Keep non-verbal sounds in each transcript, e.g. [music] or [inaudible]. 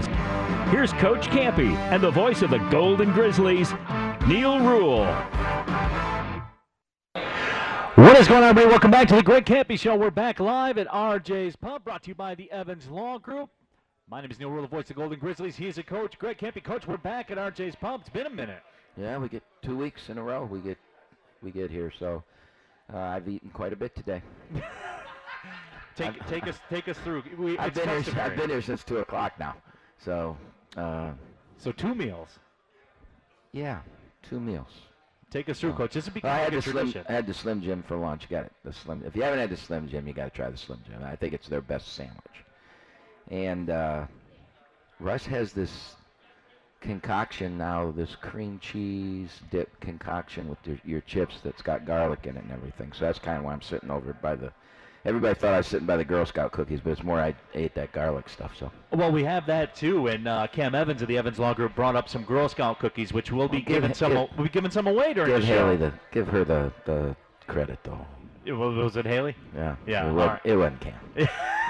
five. Here's Coach Kampe and the voice of the Golden Grizzlies, Neil Ruhl. What is going on, everybody? Welcome back to the Greg Kampe Show. We're back live at RJ's Pub, brought to you by the Evans Law Group. My name is Neil Ruhl, the voice of the Golden Grizzlies. He is a coach, Greg Kampe. Coach, we're back at RJ's Pub. It's been a minute. Yeah, we get two weeks in a row. We get we get here, so uh, I've eaten quite a bit today. [laughs] Take take us take us through. We, I've been here. I've been here since two o'clock now. So, uh, So two meals. yeah, two meals. Take us through, Oh. Coach. This is Well, I had a the slim. tradition. I had the Slim Jim for lunch. Got it. The Slim. If you haven't had the Slim Jim, you got to try the Slim Jim. I think it's their best sandwich. And uh, Russ has this concoction now, this cream cheese dip concoction with your, your chips that's got garlic in it and everything. So that's kind of why I'm sitting over by the. Everybody thought I was sitting by the Girl Scout cookies, but it's more I ate that garlic stuff. So Well, we have that too, and uh, Cam Evans of the Evans Law Group brought up some Girl Scout cookies, which we'll be Well, giving some. give- we'll be giving some away during give the show. Haley the give her the the credit though. It was, was it Haley? Yeah. Yeah, It, wasn't, right. it wasn't Cam.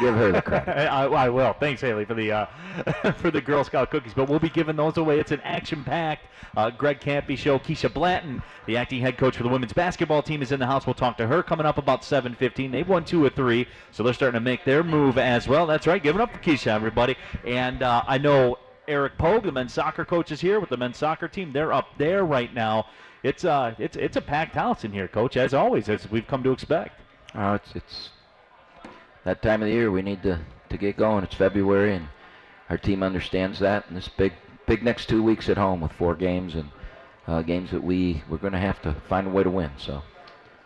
give her the credit. [laughs] I, I will. Thanks, Haley, for the uh, [laughs] for the Girl Scout cookies. But we'll be giving those away. It's an action-packed uh, Greg Kampe show. Keisha Blanton, the acting head coach for the women's basketball team, is in the house. We'll talk to her coming up about 7:15. They've won two or three, so they're starting to make their move as well. That's right. Give it up for Keisha, everybody. And uh, I know Eric Pogue, the men's soccer coach, is here with the men's soccer team. They're up there right now. It's uh, it's it's a packed house in here, Coach, as always, as we've come to expect. Oh, it's it's that time of the year we need to to get going. It's February and our team understands that. And this big big next two weeks at home with four games and uh, games that we we're going to have to find a way to win. So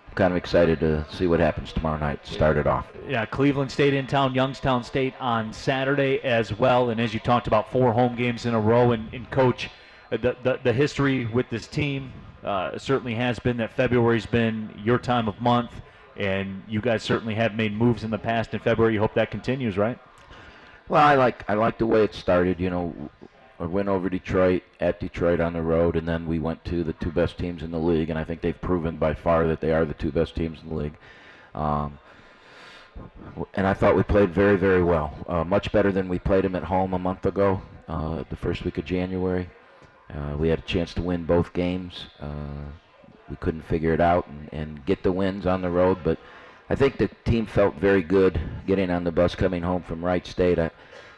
I'm kind of excited to see what happens tomorrow night. Start it off. Yeah, Cleveland State in town, Youngstown State on Saturday as well. And as you talked about, four home games in a row. And, and coach, the, the the history with this team uh, certainly has been that February's been your time of month, and you guys certainly have made moves in the past in February. You hope that continues, right? Well, I like I like the way it started. You know, I went over Detroit at Detroit on the road, and then we went to the two best teams in the league, and I think they've proven by far that they are the two best teams in the league. Um, and I thought we played very, very well, uh, much better than we played them at home a month ago, uh, the first week of January. Uh, we had a chance to win both games. Uh, we couldn't figure it out and, and get the wins on the road, but I think the team felt very good getting on the bus coming home from Wright State. I,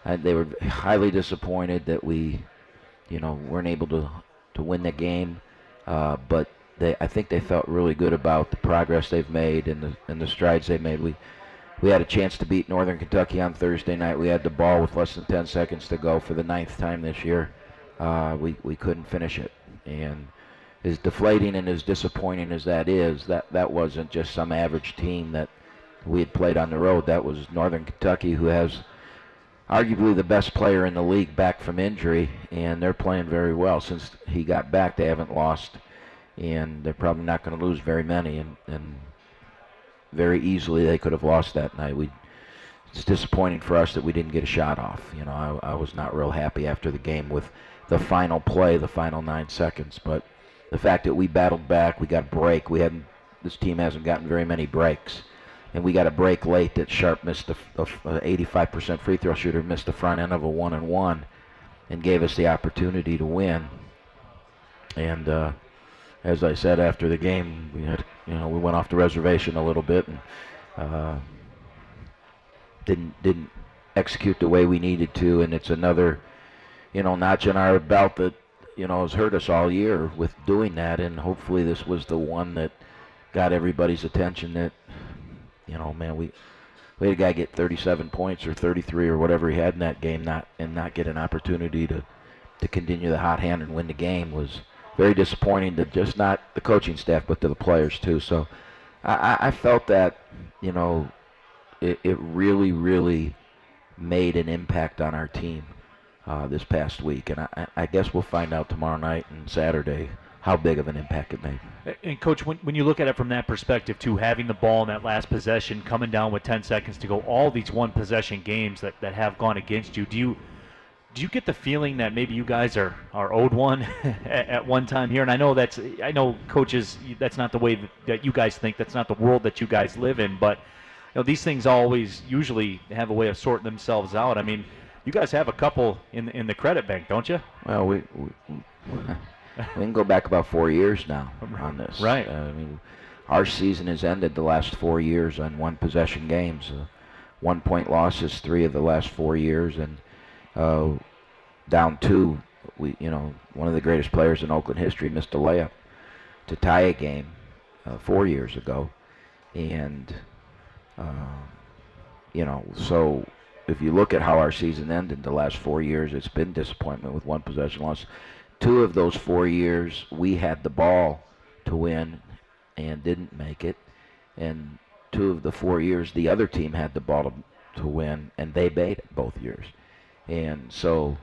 I, they were highly disappointed that we, you know, weren't able to to win the game, uh, but they I think they felt really good about the progress they've made and the and the strides they made. We we had a chance to beat Northern Kentucky on Thursday night. We had the ball with less than 10 seconds to go for the ninth time this year. Uh, we we couldn't finish it, and as deflating and as disappointing as that is, that that wasn't just some average team that we had played on the road. That was Northern Kentucky, who has arguably the best player in the league back from injury, and they're playing very well. Since he got back, they haven't lost, and they're probably not going to lose very many. And, and very easily they could have lost that night. We it's disappointing for us that we didn't get a shot off. You know, I, I was not real happy after the game with the final play, the final nine seconds. But the fact that we battled back, we got a break. We hadn't. This team hasn't gotten very many breaks, and we got a break late that Sharp missed a, a, a 85% free throw shooter missed the front end of a one and one, and gave us the opportunity to win. And uh, as I said after the game, we had you know we went off the reservation a little bit and. Uh, didn't didn't execute the way we needed to, and it's another, you know, notch in our belt that you know has hurt us all year with doing that, and hopefully this was the one that got everybody's attention. That you know, man, we we had a guy get 37 points or 33 or whatever he had in that game, not and not get an opportunity to to continue the hot hand and win the game was very disappointing to just not the coaching staff but to the players too. So I, I- felt that you know it, it really, really made an impact on our team uh, this past week. And I, I- guess we'll find out tomorrow night and Saturday how big of an impact it made. And coach, when, when you look at it from that perspective, too, having the ball in that last possession, coming down with 10 seconds to go, all these one possession games that, that have gone against you, do you do you get the feeling that maybe you guys are, are owed one [laughs] at, at one time here? And I know that's I know coaches that's not the way that, that you guys think. That's not the world that you guys live in. But you know these things always usually have a way of sorting themselves out. I mean, you guys have a couple in in the credit bank, don't you? Well, we we, [laughs] we can go back about four years now on this. Right. Uh, I mean, our season has ended the last four years on one possession games. Uh, one point losses three of the last four years, and uh, down two. We, you know, one of the greatest players in Oakland history missed a layup to tie a game uh, four years ago, and uh, you know, so if you look at how our season ended the last four years, it's been disappointment with one possession loss. Two of those four years, we had the ball to win and didn't make it, and two of the four years, the other team had the ball to, to win and they made it both years, and so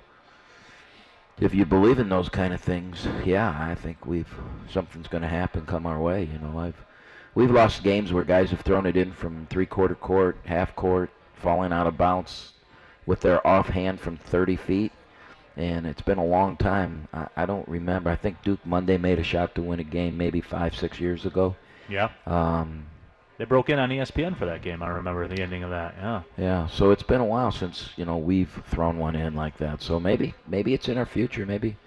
if you believe in those kind of things, yeah, I think we've something's going to happen come our way. You know, I've we've lost games where guys have thrown it in from three-quarter court, half court, falling out of bounds with their offhand from 30 feet, and it's been a long time. I, I don't remember. I think Duke Mondy made a shot to win a game maybe five, six years ago. Yeah. Um, They broke in on ESPN for that game. I remember the ending of that. Yeah. Yeah, so it's been a while since you know we've thrown one in like that. So maybe maybe it's in our future. Maybe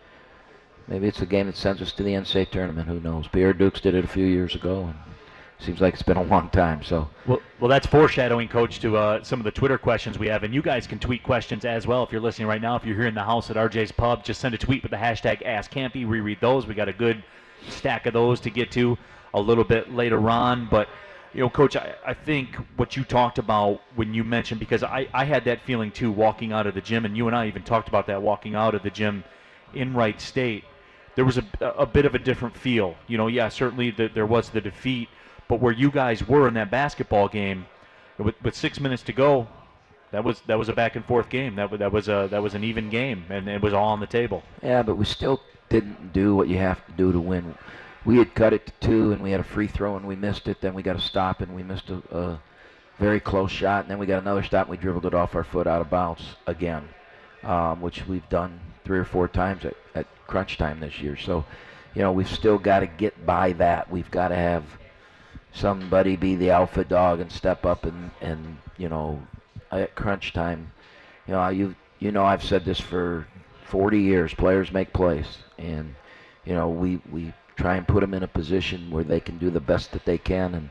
maybe it's a game that sends us to the NCAA tournament. Who knows? Pierre Dukes did it a few years ago, and seems like it's been a long time. So Well, well, that's foreshadowing, Coach, to uh, some of the Twitter questions we have, and you guys can tweet questions as well if you're listening right now. If you're here in the house at RJ's Pub, just send a tweet with the hashtag AskKampe. We read those. We got a good stack of those to get to a little bit later on, but. You know, Coach, I, I think what you talked about when you mentioned, because I, I had that feeling too walking out of the gym, and you and I even talked about that walking out of the gym in Wright State. There was a, a bit of a different feel. You know, yeah, certainly the, there was the defeat, but where you guys were in that basketball game, with, with six minutes to go, that was that was a back and forth game. That was that was a that was an even game, and it was all on the table. yeah, but we still didn't do what you have to do to win. We had cut it to two, and we had a free throw, and we missed it. Then we got a stop, and we missed a, a very close shot. And then we got another stop, and we dribbled it off our foot out of bounds again, um, which we've done three or four times at, at crunch time this year. So, you know, we've still got to get by that. We've got to have somebody be the alpha dog and step up and, and you know, at crunch time. You know, you you know I've said this for 40 years. Players make plays, and you know we we try and put them in a position where they can do the best that they can, and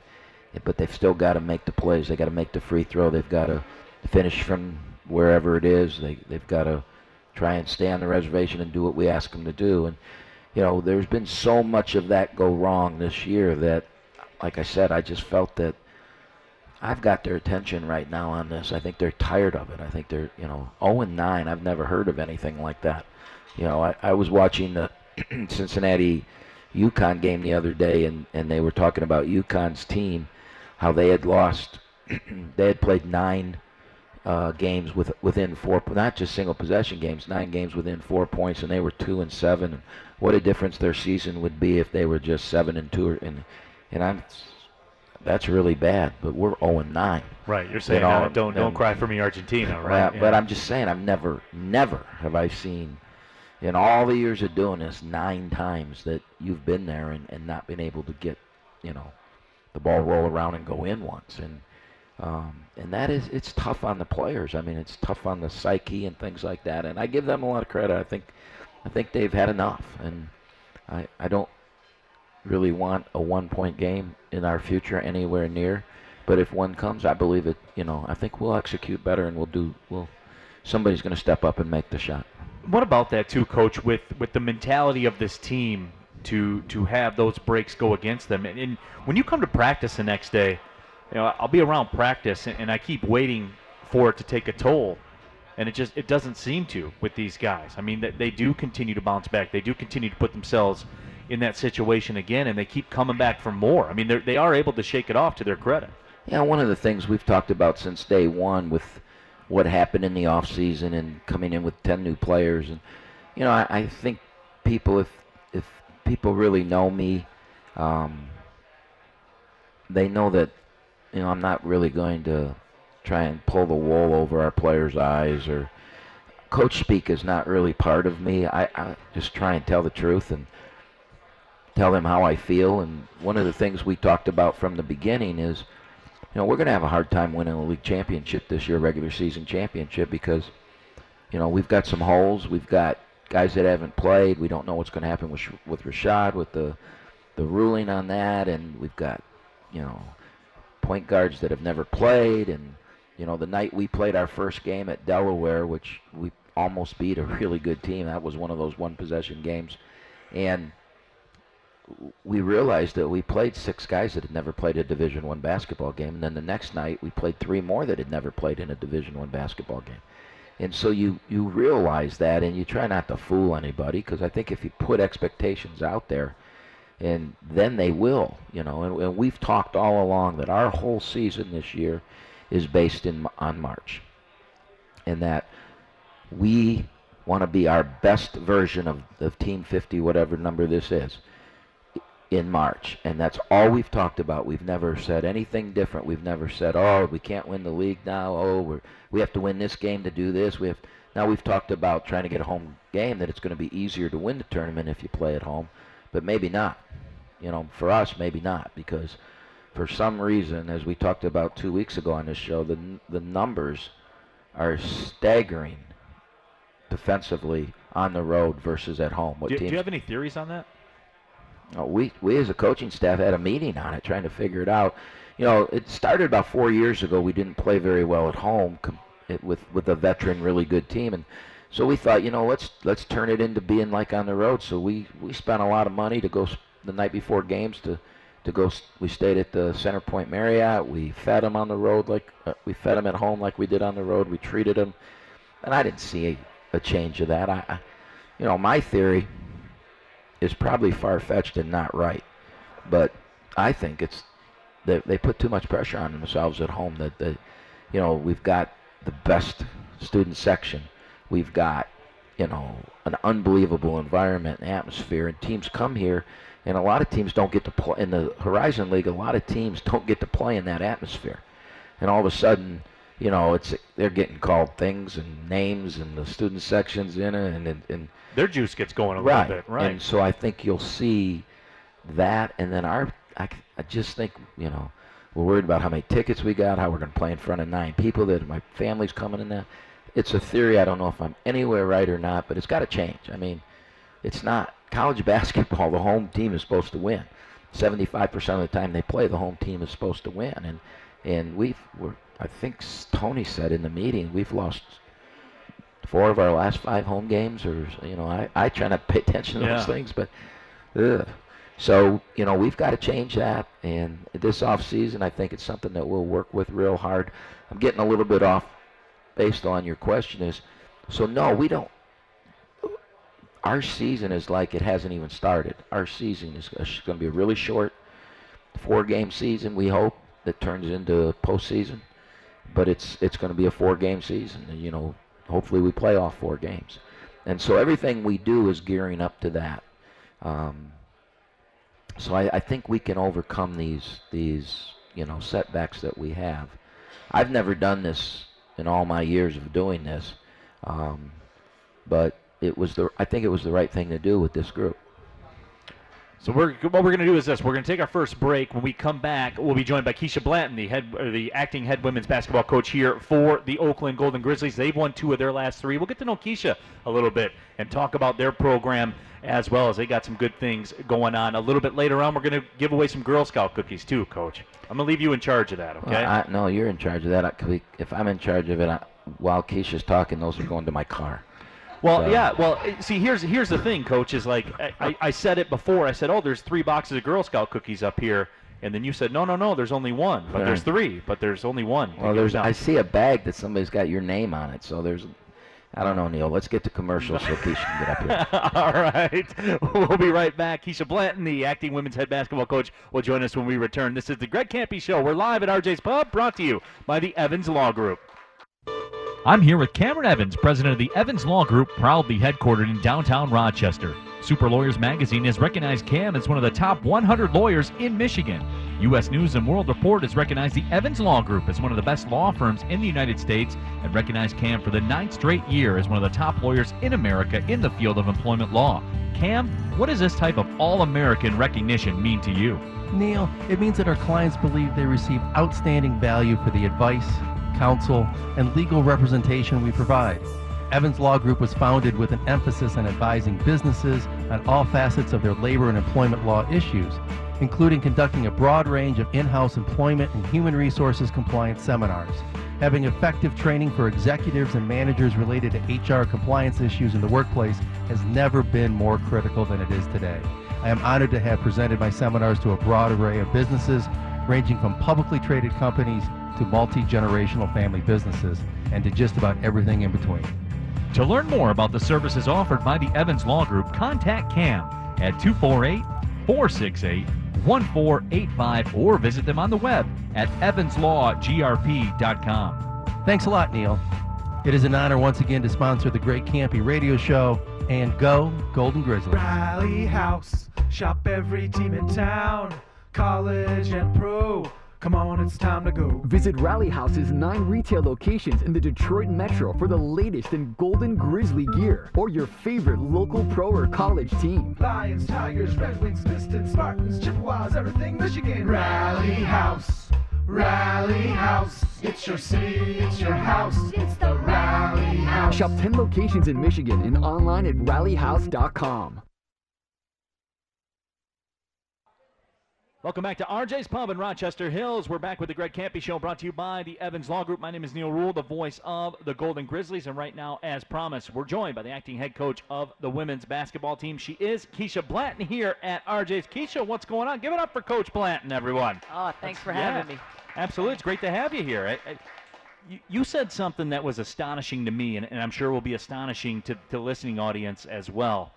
but they've still got to make the plays. They got to make the free throw. They've got to finish from wherever it is. They they've got to try and stay on the reservation and do what we ask them to do. And you know, there's been so much of that go wrong this year that, like I said, I just felt that I've got their attention right now on this. I think they're tired of it. I think they're, you know, 0 and 9. I've never heard of anything like that. You know, I, I was watching the [clears throat] Cincinnati UConn game the other day, and, and they were talking about UConn's team, how they had lost, [clears throat] they had played nine uh, games with within four, not just single possession games, nine games within four points, and they were two and seven. What a difference their season would be if they were just seven and two. And and I'm that's really bad. But we're 0 and 9. Right. You're saying know, don't don't and- cry for me, Argentina. Right. But Yeah. I'm just saying, I've never, never have I seen in all the years of doing this nine times that you've been there and, and not been able to get, you know, the ball roll around and go in once. And um, and that is it's tough on the players. I mean, it's tough on the psyche and things like that. And I give them a lot of credit. I think I think they've had enough. And I I don't really want a one point game in our future anywhere near. But if one comes, I believe it. You know, I think we'll execute better and we'll do. We'll somebody's going to step up and make the shot. What about that too, Coach? With with the mentality of this team to to have those breaks go against them, and, and when you come to practice the next day, you know I'll be around practice, and, and I keep waiting for it to take a toll, and it just it doesn't seem to with these guys. I mean, that they do continue to bounce back. They do continue to put themselves in that situation again, and they keep coming back for more. I mean, they are able to shake it off to their credit. Yeah, one of the things we've talked about since day one with what happened in the off season and coming in with ten new players, and you know, I, I think people, if if people really know me, um, they know that you know I'm not really going to try and pull the wool over our players' eyes or coach speak is not really part of me. I, I just try and tell the truth and tell them how I feel. And one of the things we talked about from the beginning is, you know, we're going to have a hard time winning a league championship this year, regular season championship, because you know, we've got some holes. We've got guys that haven't played. We don't know what's going to happen with with Rashad with the the ruling on that, and we've got you know point guards that have never played, and you know the night we played our first game at Delaware, which we almost beat a [laughs] really good team. That was one of those one possession games, and we realized that we played six guys that had never played a Division One basketball game, and then the next night we played three more that had never played in a Division One basketball game. And so you you realize that, and you try not to fool anybody, because I think if you put expectations out there, and then they will, you know. And, and we've talked all along that our whole season this year is based in on March, and that we want to be our best version of, of Team 50, whatever number this is, in March. And that's all we've talked about. We've never said anything different. We've never said, oh, we can't win the league now. Oh, we're, we have to win this game to do this. We have now we've talked about trying to get a home game that it's going to be easier to win the tournament if you play at home, but maybe not. You know, for us, maybe not because for some reason, as we talked about two weeks ago on this show, the the numbers are staggering defensively on the road versus at home. What do, do you have any theories on that? Uh, we we as a coaching staff had a meeting on it, trying to figure it out. You know, it started about four years ago. We didn't play very well at home with with a veteran, really good team, and so we thought, you know, let's let's turn it into being like on the road. So we we spent a lot of money to go the night before games to to go. We stayed at the Center Point Marriott. We fed them on the road like uh, we fed them at home like we did on the road. We treated them, and I didn't see a, a change of that. I, I, you know, my theory is probably far fetched and not right. But I think it's they, they put too much pressure on themselves at home. That they, you know, we've got the best student section. We've got you know an unbelievable environment and atmosphere, and teams come here. And a lot of teams don't get to play in the Horizon League. A lot of teams don't get to play in that atmosphere, and all of a sudden, you know, it's they're getting called things and names, and the student sections in it, and and, and their juice gets going a right. little bit, right? And so I think you'll see that, and then our, I, I just think you know, we're worried about how many tickets we got, how we're going to play in front of nine people, that my family's coming in there. It's a theory. I don't know if I'm anywhere right or not, but it's got to change. I mean, it's not college [laughs] basketball. The home team is supposed to win. 75% of the time they play, the home team is supposed to win, and and we've we're, I think Tony said in the meeting we've lost four of our last five home games, or you know, I, I try not to pay attention to Yeah. those things, but ugh. so you know, we've got to change that. And this off season, I think it's something that we'll work with real hard. I'm getting a little bit off based on your question. Is so no, we don't. Our season is like it hasn't even started. Our season is going to be a really short, four-game season. We hope that turns into postseason, but it's it's going to be a four-game season. You know, hopefully we play all four games, and so everything we do is gearing up to that. Um, so I, I think we can overcome these these you know setbacks that we have. I've never done this in all my years of doing this, um, but it was the I think it was the right thing to do with this group. So we're what we're going to do is this: we're going to take our first break. When we come back, we'll be joined by Keisha Blanton, the head, the acting head women's basketball coach here for the Oakland Golden Grizzlies. They've won two of their last three. We'll get to know Keisha a little bit and talk about their program as well as they got some good things going on. A little bit later on, we're going to give away some Girl Scout cookies too, Coach. I'm going to leave you in charge of that. Okay? Well, I, no, you're in charge of that. I, we- if I'm in charge of it, I, while Keisha's talking, those are going to my car. Well, So- yeah. Well, see, here's here's the thing, Coach. Is like I, I, I said it before. I said, oh, there's three boxes of Girl Scout cookies up here, and then you said, no, no, no, there's only one. But there's three. But there's only one. Well, there's. I see a bag that somebody's got your name on it. So there's, I don't know, Neil. Let's get to commercials so Keisha can get up here. [laughs] All right. [laughs] We'll be right back. Keisha Blanton, the acting women's head basketball coach, will join us when we return. This is the Greg Kampe Show. We're live at RJ's Pub, brought to you by the Evans Law Group. I'm here with Cameron Evans, president of the Evans Law Group, proudly headquartered in downtown Rochester. Super Lawyers Magazine has recognized Cam as one of the top 100 lawyers in Michigan. U.S. News and World Report has recognized the Evans Law Group as one of the best law firms in the United States and recognized Cam for the ninth straight year as one of the top lawyers in America in the field of employment law. Cam, what does this type of all American recognition mean to you? Neil, it means that our clients believe they receive outstanding value for the advice, counsel, and legal representation we provide. Evans Law Group was founded with an emphasis on advising businesses on all facets of their labor and employment law issues, including conducting a broad range of in-house employment and human resources compliance seminars. Having effective training for executives and managers related to HR compliance issues in the workplace has never been more critical than it is today. I am honored to have presented my seminars to a broad array of businesses, ranging from publicly traded companies to multi-generational family businesses, and to just about everything in between. To learn more about the services offered by the Evans Law Group, contact Cam at 248 468 1485 or visit them on the web at evanslawgrp.com. Thanks a lot, Neil. It is an honor once again to sponsor the Greg Kampe Radio Show and go Golden Grizzlies. Rally House, shop every team in town, college and pro. Come on, it's time to go. Visit Rally House's nine retail locations in the Detroit Metro for the latest in Golden Grizzly gear or your favorite local pro or college team. Lions, Tigers, Red Wings, Pistons, Spartans, Chippewas, everything Michigan. Rally House, Rally House. It's your city, it's your house. It's the Rally House. Shop 10 locations in Michigan and online at rallyhouse.com. Welcome back to RJ's Pub in Rochester Hills. We're back with the Greg Kampe Show brought to you by the Evans Law Group. My name is Neil Ruhl, the voice of the Golden Grizzlies. And right now, as promised, we're joined by the acting head coach of the women's basketball team. She is Keisha Blanton here at RJ's. Keisha, what's going on? Give it up for Coach Blanton, everyone. Oh, thanks for Yeah, having me. Absolutely. It's great to have you here. I, I, you, you said something that was astonishing to me, and, and I'm sure will be astonishing to, to the listening audience as well.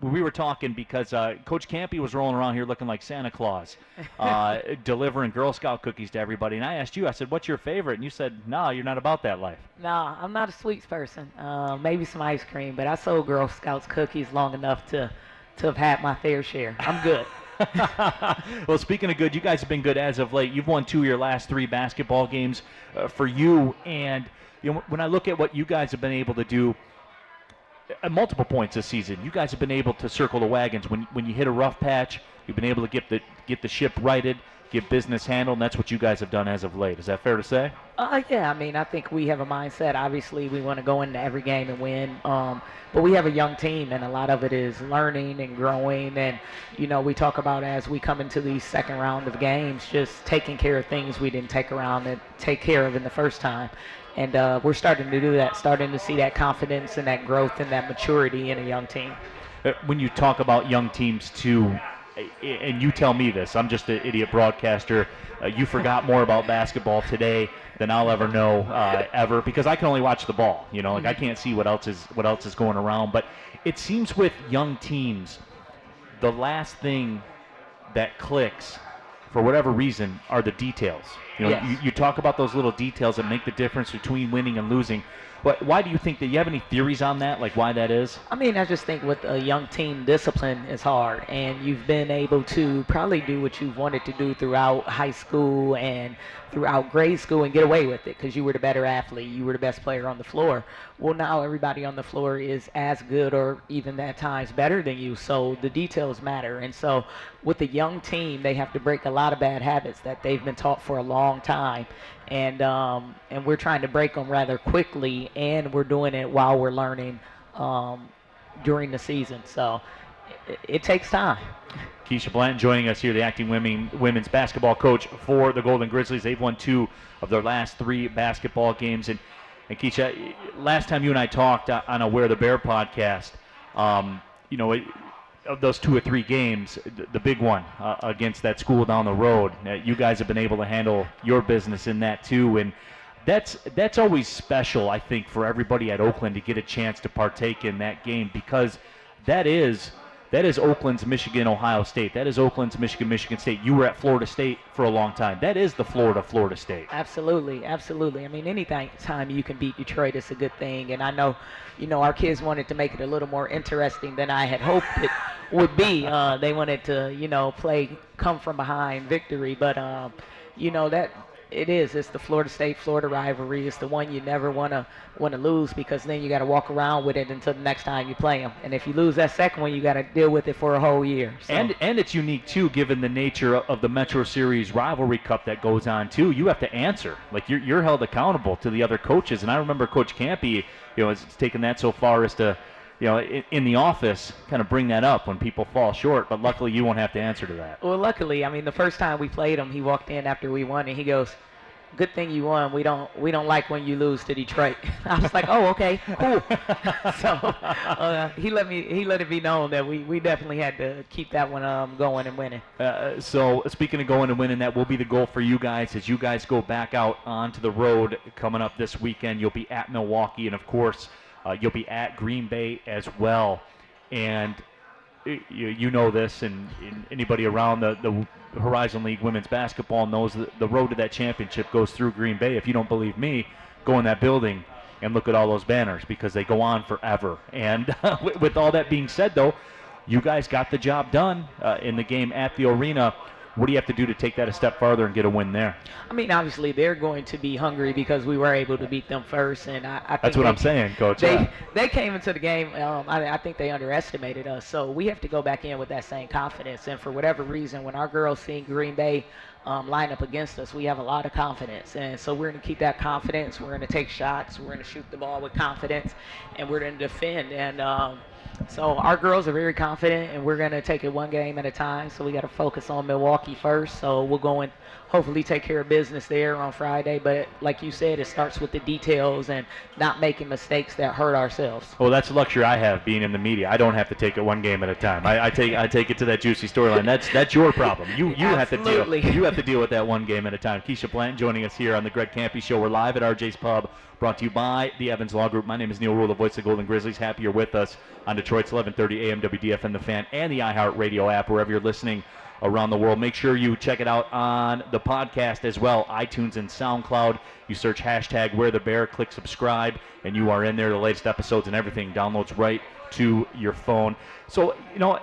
We were talking because uh, Coach Kampe was rolling around here looking like Santa Claus, uh, [laughs] delivering Girl Scout cookies to everybody. And I asked you, I said, "What's your favorite?" And you said, "No, you're not about that life." No, I'm not a sweets person. Uh, maybe some ice cream, but I sold Girl Scouts cookies long enough to to have had my fair share. I'm good. [laughs] [laughs] well, speaking of good, you guys have been good as of late. You've won two of your last three basketball games uh, for you, and you know when I look at what you guys have been able to do at multiple points this season, you guys have been able to circle the wagons. When when you hit a rough patch, you've been able to get the get the ship righted, get business handled, and that's what you guys have done as of late. Is that fair to say? Uh, yeah, I mean, I think we have a mindset. Obviously, we want to go into every game and win. Um, but we have a young team, and a lot of it is learning and growing. And you know, we talk about as we come into the second round of games, just taking care of things we didn't take around and take care of in the first time. And uh, we're starting to do that, starting to see that confidence and that growth and that maturity in a young team. Uh, when you talk about young teams too, and you tell me this, I'm just an idiot broadcaster. Uh, you forgot more about basketball today than I'll ever know uh, ever because I can only watch the ball. You know, like I can't see what else is what else is going around. But it seems with young teams, the last thing that clicks for whatever reason are the details. You know, Yes. you, you talk about those little details that make the difference between winning and losing. But why do you think that? You have any theories on that? Like why that is? I mean, I just think with a young team, discipline is hard, and you've been able to probably do what you've wanted to do throughout high school and throughout grade school and get away with it because you were the better athlete, you were the best player on the floor. Well, now everybody on the floor is as good or even at times better than you, so the details matter. And so, with a young team, they have to break a lot of bad habits that they've been taught for a long time, and um, and we're trying to break them rather quickly, and we're doing it while we're learning um, during the season. So it, it takes time. Keisha Blanton joining us here, the acting women women's basketball coach for the Golden Grizzlies. They've won two of their last three basketball games. And, and Keisha, last time you and I talked uh, on a Where the Bear podcast, um, you know, it, of those two or three games, the, the big one uh, against that school down the road, uh, you guys have been able to handle your business in that too. And that's that's always special, I think, for everybody at Oakland to get a chance to partake in that game because that is that is Oakland's Michigan, Ohio State. That is Oakland's Michigan, Michigan State. You were at Florida State for a long time. That is the Florida, Florida State. Absolutely, absolutely. I mean, anytime time you can beat Detroit is a good thing. And I know, you know, our kids wanted to make it a little more interesting than I had hoped it would be. [laughs] Uh, they wanted to, you know, play come from behind victory, but um, you know that it is. It's the Florida State Florida rivalry. It's the one you never want to want to lose because then you got to walk around with it until the next time you play them. And if you lose that second one, you got to deal with it for a whole year. So. And and it's unique too, given the nature of the Metro Series rivalry cup that goes on too. You have to answer, like you're you're held accountable to the other coaches. And I remember Coach Kampe, you know, has taken that so far as to, you know, in, in the office, kind of bring that up when people fall short. But luckily, you won't have to answer to that. Well, luckily, I mean, the first time we played him, he walked in after we won, and he goes, "Good thing you won. We don't we don't like when you lose to Detroit." [laughs] I was like, "Oh, okay, cool." [laughs] so uh, he let me he let it be known that we, we definitely had to keep that one um, going and winning. Uh, so speaking of going and winning, that will be the goal for you guys as you guys go back out onto the road coming up this weekend. You'll be at Milwaukee, and of course, uh, you'll be at Green Bay as well. And you, you know this, and, and anybody around the, the Horizon League women's basketball knows that the road to that championship goes through Green Bay. If you don't believe me, go in that building and look at all those banners because they go on forever. And [laughs] with, with all that being said, though, you guys got the job done uh, in the game at the arena. What do you have to do to take that a step farther and get a win there? I mean, obviously they're going to be hungry because we were able to beat them first, and I, I think That's what they- I'm saying, Coach. They Uh, they came into the game. Um, I, I think they underestimated us, so we have to go back in with that same confidence. And for whatever reason, when our girls seen Green Bay um, line up against us, we have a lot of confidence, and so we're going to keep that confidence. We're going to take shots. We're going to shoot the ball with confidence, and we're going to defend. And um, so our girls are very confident, and we're going to take it one game at a time. So we got to focus on Milwaukee first. So we'll go and hopefully take care of business there on Friday. But like you said, it starts with the details and not making mistakes that hurt ourselves. Well, that's the luxury I have being in the media. I don't have to take it one game at a time. I, I take I take it to that juicy storyline. That's that's your problem. You you have to deal you have to deal with that one game at a time. Keisha Blanton joining us here on the Greg Kampe Show. We're live at RJ's Pub, brought to you by the Evans Law Group. My name is Neil Ruhl, the voice of the Golden Grizzlies. Happy you're with us on Detroit's 1130 AM WDFN The Fan and the iHeartRadio app wherever you're listening around the world. Make sure you check it out on the podcast as well, iTunes and SoundCloud. You search hashtag Where the Bear, click subscribe, and you are in there. The latest episodes and everything downloads right to your phone. So you know.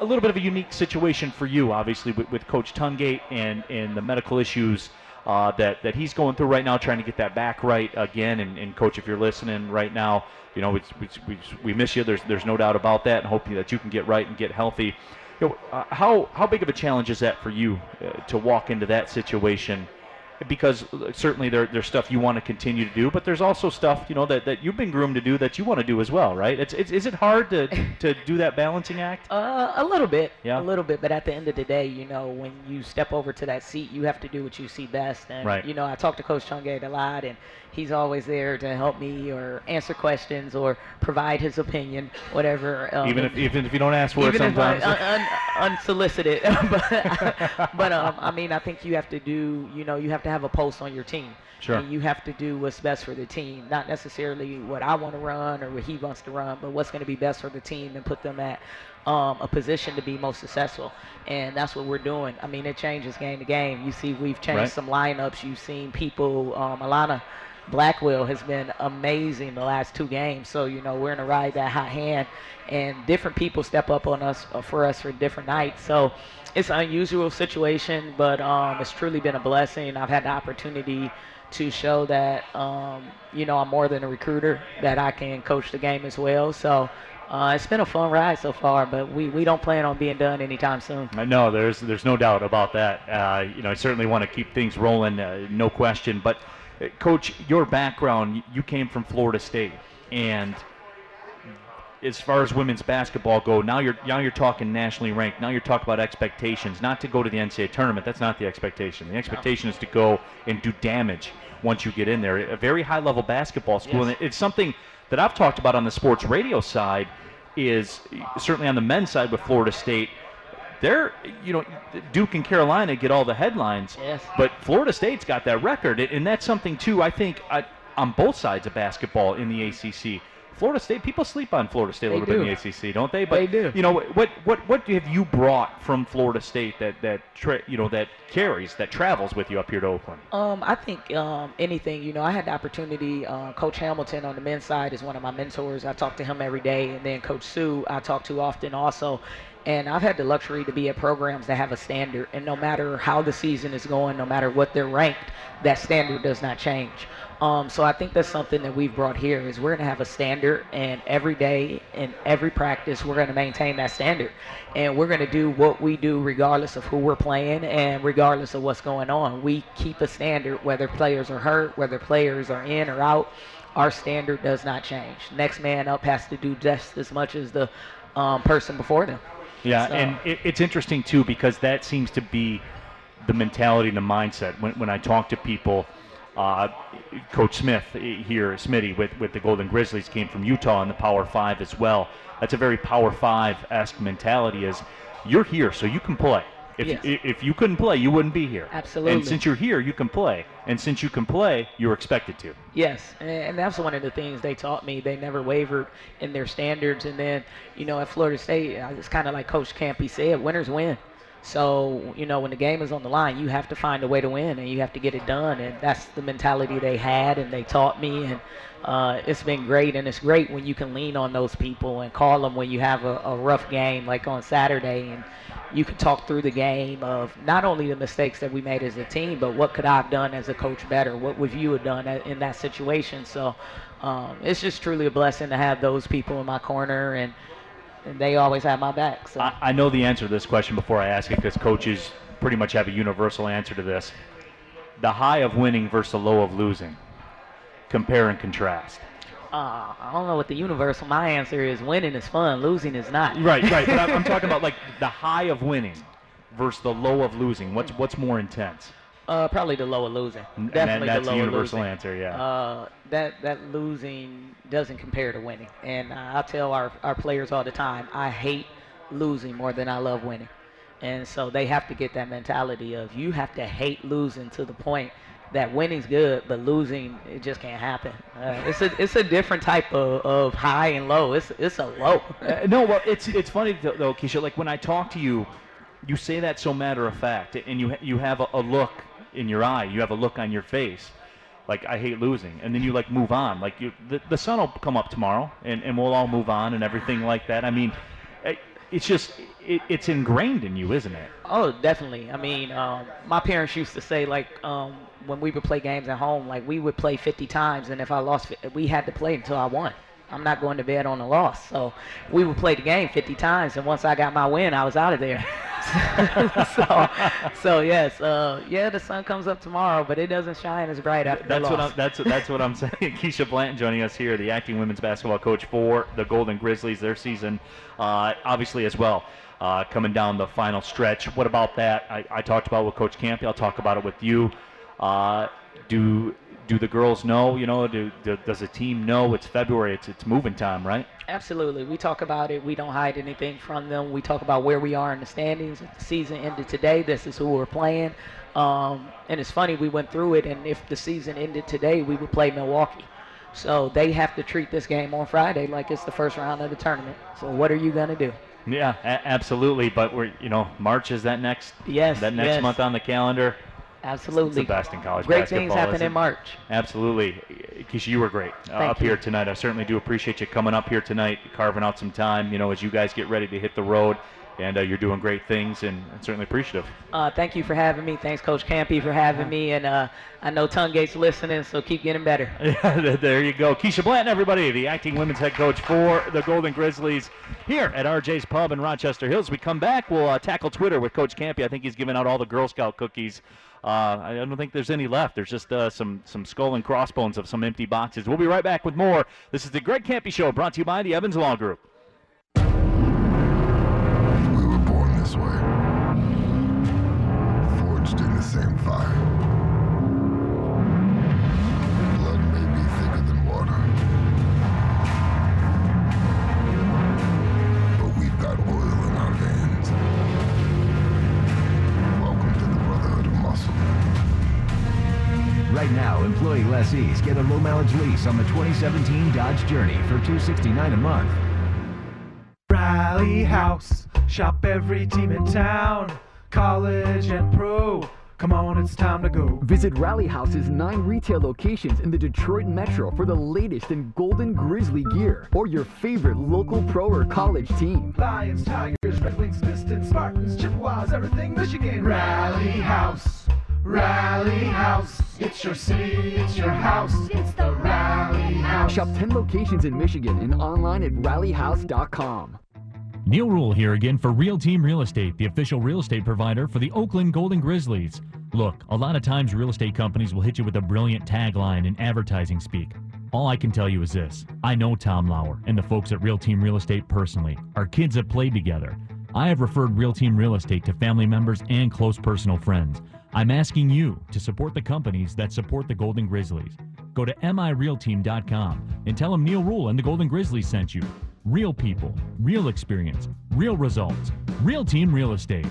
A little bit of a unique situation for you, obviously, with, with Coach Tungate and, and the medical issues uh, that, that he's going through right now, trying to get that back right again. And, and Coach, if you're listening right now, you know, we, we, we miss you. There's, there's no doubt about that, and hope that you can get right and get healthy. You know, uh, how how big of a challenge is that for you uh, to walk into that situation? Because uh, certainly there, there's stuff you want to continue to do, but there's also stuff you know that, that you've been groomed to do that you want to do as well, right? It's, it's is it hard to, [laughs] to do that balancing act? Uh, a little bit, Yeah. a little bit. But at the end of the day, you know, when you step over to that seat, you have to do what you see best. And Right. you know, I talk to Coach Tungate a lot, and he's always there to help me or answer questions or provide his opinion, whatever. Um, even if even if you don't ask for it even if I, sometimes. un, un, [laughs] unsolicited. [laughs] but, but um, I mean, I think you have to do, you know, you have to have a pulse on your team. Sure. And you have to do what's best for the team, not necessarily what I want to run or what he wants to run, but what's going to be best for the team and put them at um, a position to be most successful. And that's what we're doing. I mean, it changes game to game. You see, we've changed Right. some lineups. You've seen people, um, Alana Blackwell has been amazing the last two games. So you know we're gonna ride that hot hand, and different people step up on us uh, for us for different nights. So it's an unusual situation, but um, it's truly been a blessing. I've had the opportunity to show that um, you know I'm more than a recruiter, that I can coach the game as well. So. Uh, it's been a fun ride so far, but we, we don't plan on being done anytime soon. I know there's there's no doubt about that. Uh, you know, I certainly want to keep things rolling, uh, no question. But, uh, Coach, your background, you came from Florida State, and as far as women's basketball go, now you're now you're talking nationally ranked. Now you're talking about expectations, not to go to the NCAA tournament. That's not the expectation. The expectation is to go and do damage once you get in there. A very high level basketball school, Yes. and it's something that I've talked about on the sports radio side. Is certainly on the men's side with Florida State they're you know Duke and Carolina get all the headlines, Yes. but Florida State's got that record, and- and that's something too. I think on both sides of basketball in the ACC. Florida State people sleep on Florida State a little bit in the ACC, don't they? But They do. You know what what what have you brought from Florida State that that tra- you know that carries that travels with you up here to Oakland? Um, I think um, anything. You know, I had the opportunity. Uh, Coach Hamilton on the men's side is one of my mentors. I talk to him every day, and then Coach Sue I talk to often also. And I've had the luxury to be at programs that have a standard, and no matter how the season is going, no matter what they're ranked, that standard does not change. Um, so I think that's something that we've brought here is we're going to have a standard, and every day in every practice we're going to maintain that standard, and we're going to do what we do regardless of who we're playing and regardless of what's going on. We keep a standard whether players are hurt, whether players are in or out. Our standard does not change. Next man up has to do just as much as the um, person before them. Yeah, So- and it, it's interesting too because that seems to be the mentality and the mindset when, when I talk to people. Uh, Coach Smith eh, here, Smitty, with, with the Golden Grizzlies, came from Utah in the Power Five as well. That's a very Power Five esque mentality. Is you're here, so you can play. If, Yes. i- if you couldn't play, you wouldn't be here. Absolutely. And since you're here, you can play. And since you can play, you're expected to. Yes, and- and that's one of the things they taught me. They never wavered in their standards. And then, you know, at Florida State, it's kind of like Coach Kampe said, winners win. So, you know, when the game is on the line, you have to find a way to win and you have to get it done. And that's the mentality they had and they taught me. And uh, it's been great. And it's great when you can lean on those people and call them when you have a, a rough game, like on Saturday. And you can talk through the game of not only the mistakes that we made as a team, but what could I have done as a coach better? What would you have done in that situation? So um, it's just truly a blessing to have those people in my corner, and, they always have my back. So I, I know the answer to this question before I ask it because coaches pretty much have a universal answer to this. The high of winning versus the low of losing. Compare and contrast. uh, I don't know what the universal. My answer is winning is fun, losing is not. Right, right. But I'm, I'm talking [laughs] about like the high of winning versus the low of losing. What's what's more intense? Uh, probably the lower losing. And that- Definitely that's the lower universal losing. answer. Yeah. Uh, that that losing doesn't compare to winning, and uh, I tell our, our players all the time, I hate losing more than I love winning, and so they have to get that mentality of you have to hate losing to the point that winning's good, but losing it just can't happen. Uh, it's a it's a different type of, of high and low. It's it's a low. Uh, no, well, it's it's funny though, Keisha. Like when I talk to you, you say that so matter of fact, and you you have a, a look in your eye, you have a look on your face, like I hate losing, and then you like move on. Like you, the, the sun will come up tomorrow, and, and we'll all move on and everything like that. I mean, it's just it, it's ingrained in you, isn't it? Oh, definitely. I mean, um, my parents used to say like um, when we would play games at home, like we would play 50 times, and if I lost, we had to play until I won. I'm not going to bed on a loss. So we would play the game 50 times, and once I got my win, I was out of there. [laughs] so, so yes, uh, yeah, the sun comes up tomorrow, but it doesn't shine as bright after That's the what. I'm, that's that's what I'm [laughs] saying. Keisha Blanton joining us here, the acting women's basketball coach for the Golden Grizzlies. Their season, uh, obviously as well, uh, coming down the final stretch. What about that? I, I talked about with Coach Kampe. I'll talk about it with you. Uh, do do the girls know? You know, do, do does the team know it's February? It's it's moving time, right? Absolutely. We talk about it. We don't hide anything from them. We talk about where we are in the standings. If the season ended today, this is who we're playing. Um, and it's funny, we went through it, and if the season ended today, we would play Milwaukee. So they have to treat this game on Friday like it's the first round of the tournament. So what are you going to do? Yeah, a- absolutely. But we're you know March is that next Yes, that next yes. month on the calendar. Absolutely. It's the best in college Great basketball. things happen in? March. Absolutely. Keisha, you were great uh, up you. here tonight. I certainly do appreciate you coming up here tonight, carving out some time, you know, as you guys get ready to hit the road. And uh, you're doing great things, and I'm certainly appreciative. Uh, thank you for having me. Thanks, Coach Kampe, for having me. And uh, I know Tungate's listening, so keep getting better. [laughs] Yeah, there you go. Keisha Blanton, everybody, the acting women's head coach for the Golden Grizzlies here at RJ's Pub in Rochester Hills. We come back, we'll uh, tackle Twitter with Coach Kampe. I think he's giving out all the Girl Scout cookies. Uh, I don't think there's any left. There's just uh, some some skull and crossbones of some empty boxes. We'll be right back with more. This is the Greg Kampe Show, brought to you by the Evans Law Group. We were born this way. Forged in the same fire. Right now, employee lessees get a low mileage lease on the 2017 Dodge Journey for 269 a month. Rally House. Shop every team in town. College and pro. Come on, it's time to go. Visit Rally House's nine retail locations in the Detroit Metro for the latest in Golden Grizzly gear or your favorite local pro or college team. Lions, Tigers, Red Wings, Pistons, Spartans, Chippewas, everything Michigan. Rally House, Rally House. It's your city, it's your house. It's the Rally House. Shop 10 locations in Michigan and online at rallyhouse.com. Neil Ruhl here again for Real Team Real Estate, the official real estate provider for the Oakland Golden Grizzlies. Look, a lot of times real estate companies will hit you with a brilliant tagline in advertising speak. All I can tell you is this I know Tom Lauer and the folks at Real Team Real Estate personally. Our kids have played together. I have referred Real Team Real Estate to family members and close personal friends. I'm asking you to support the companies that support the Golden Grizzlies. Go to mirealteam.com and tell them Neil Ruhl and the Golden Grizzlies sent you. Real people, real experience, real results. Real Team Real Estate.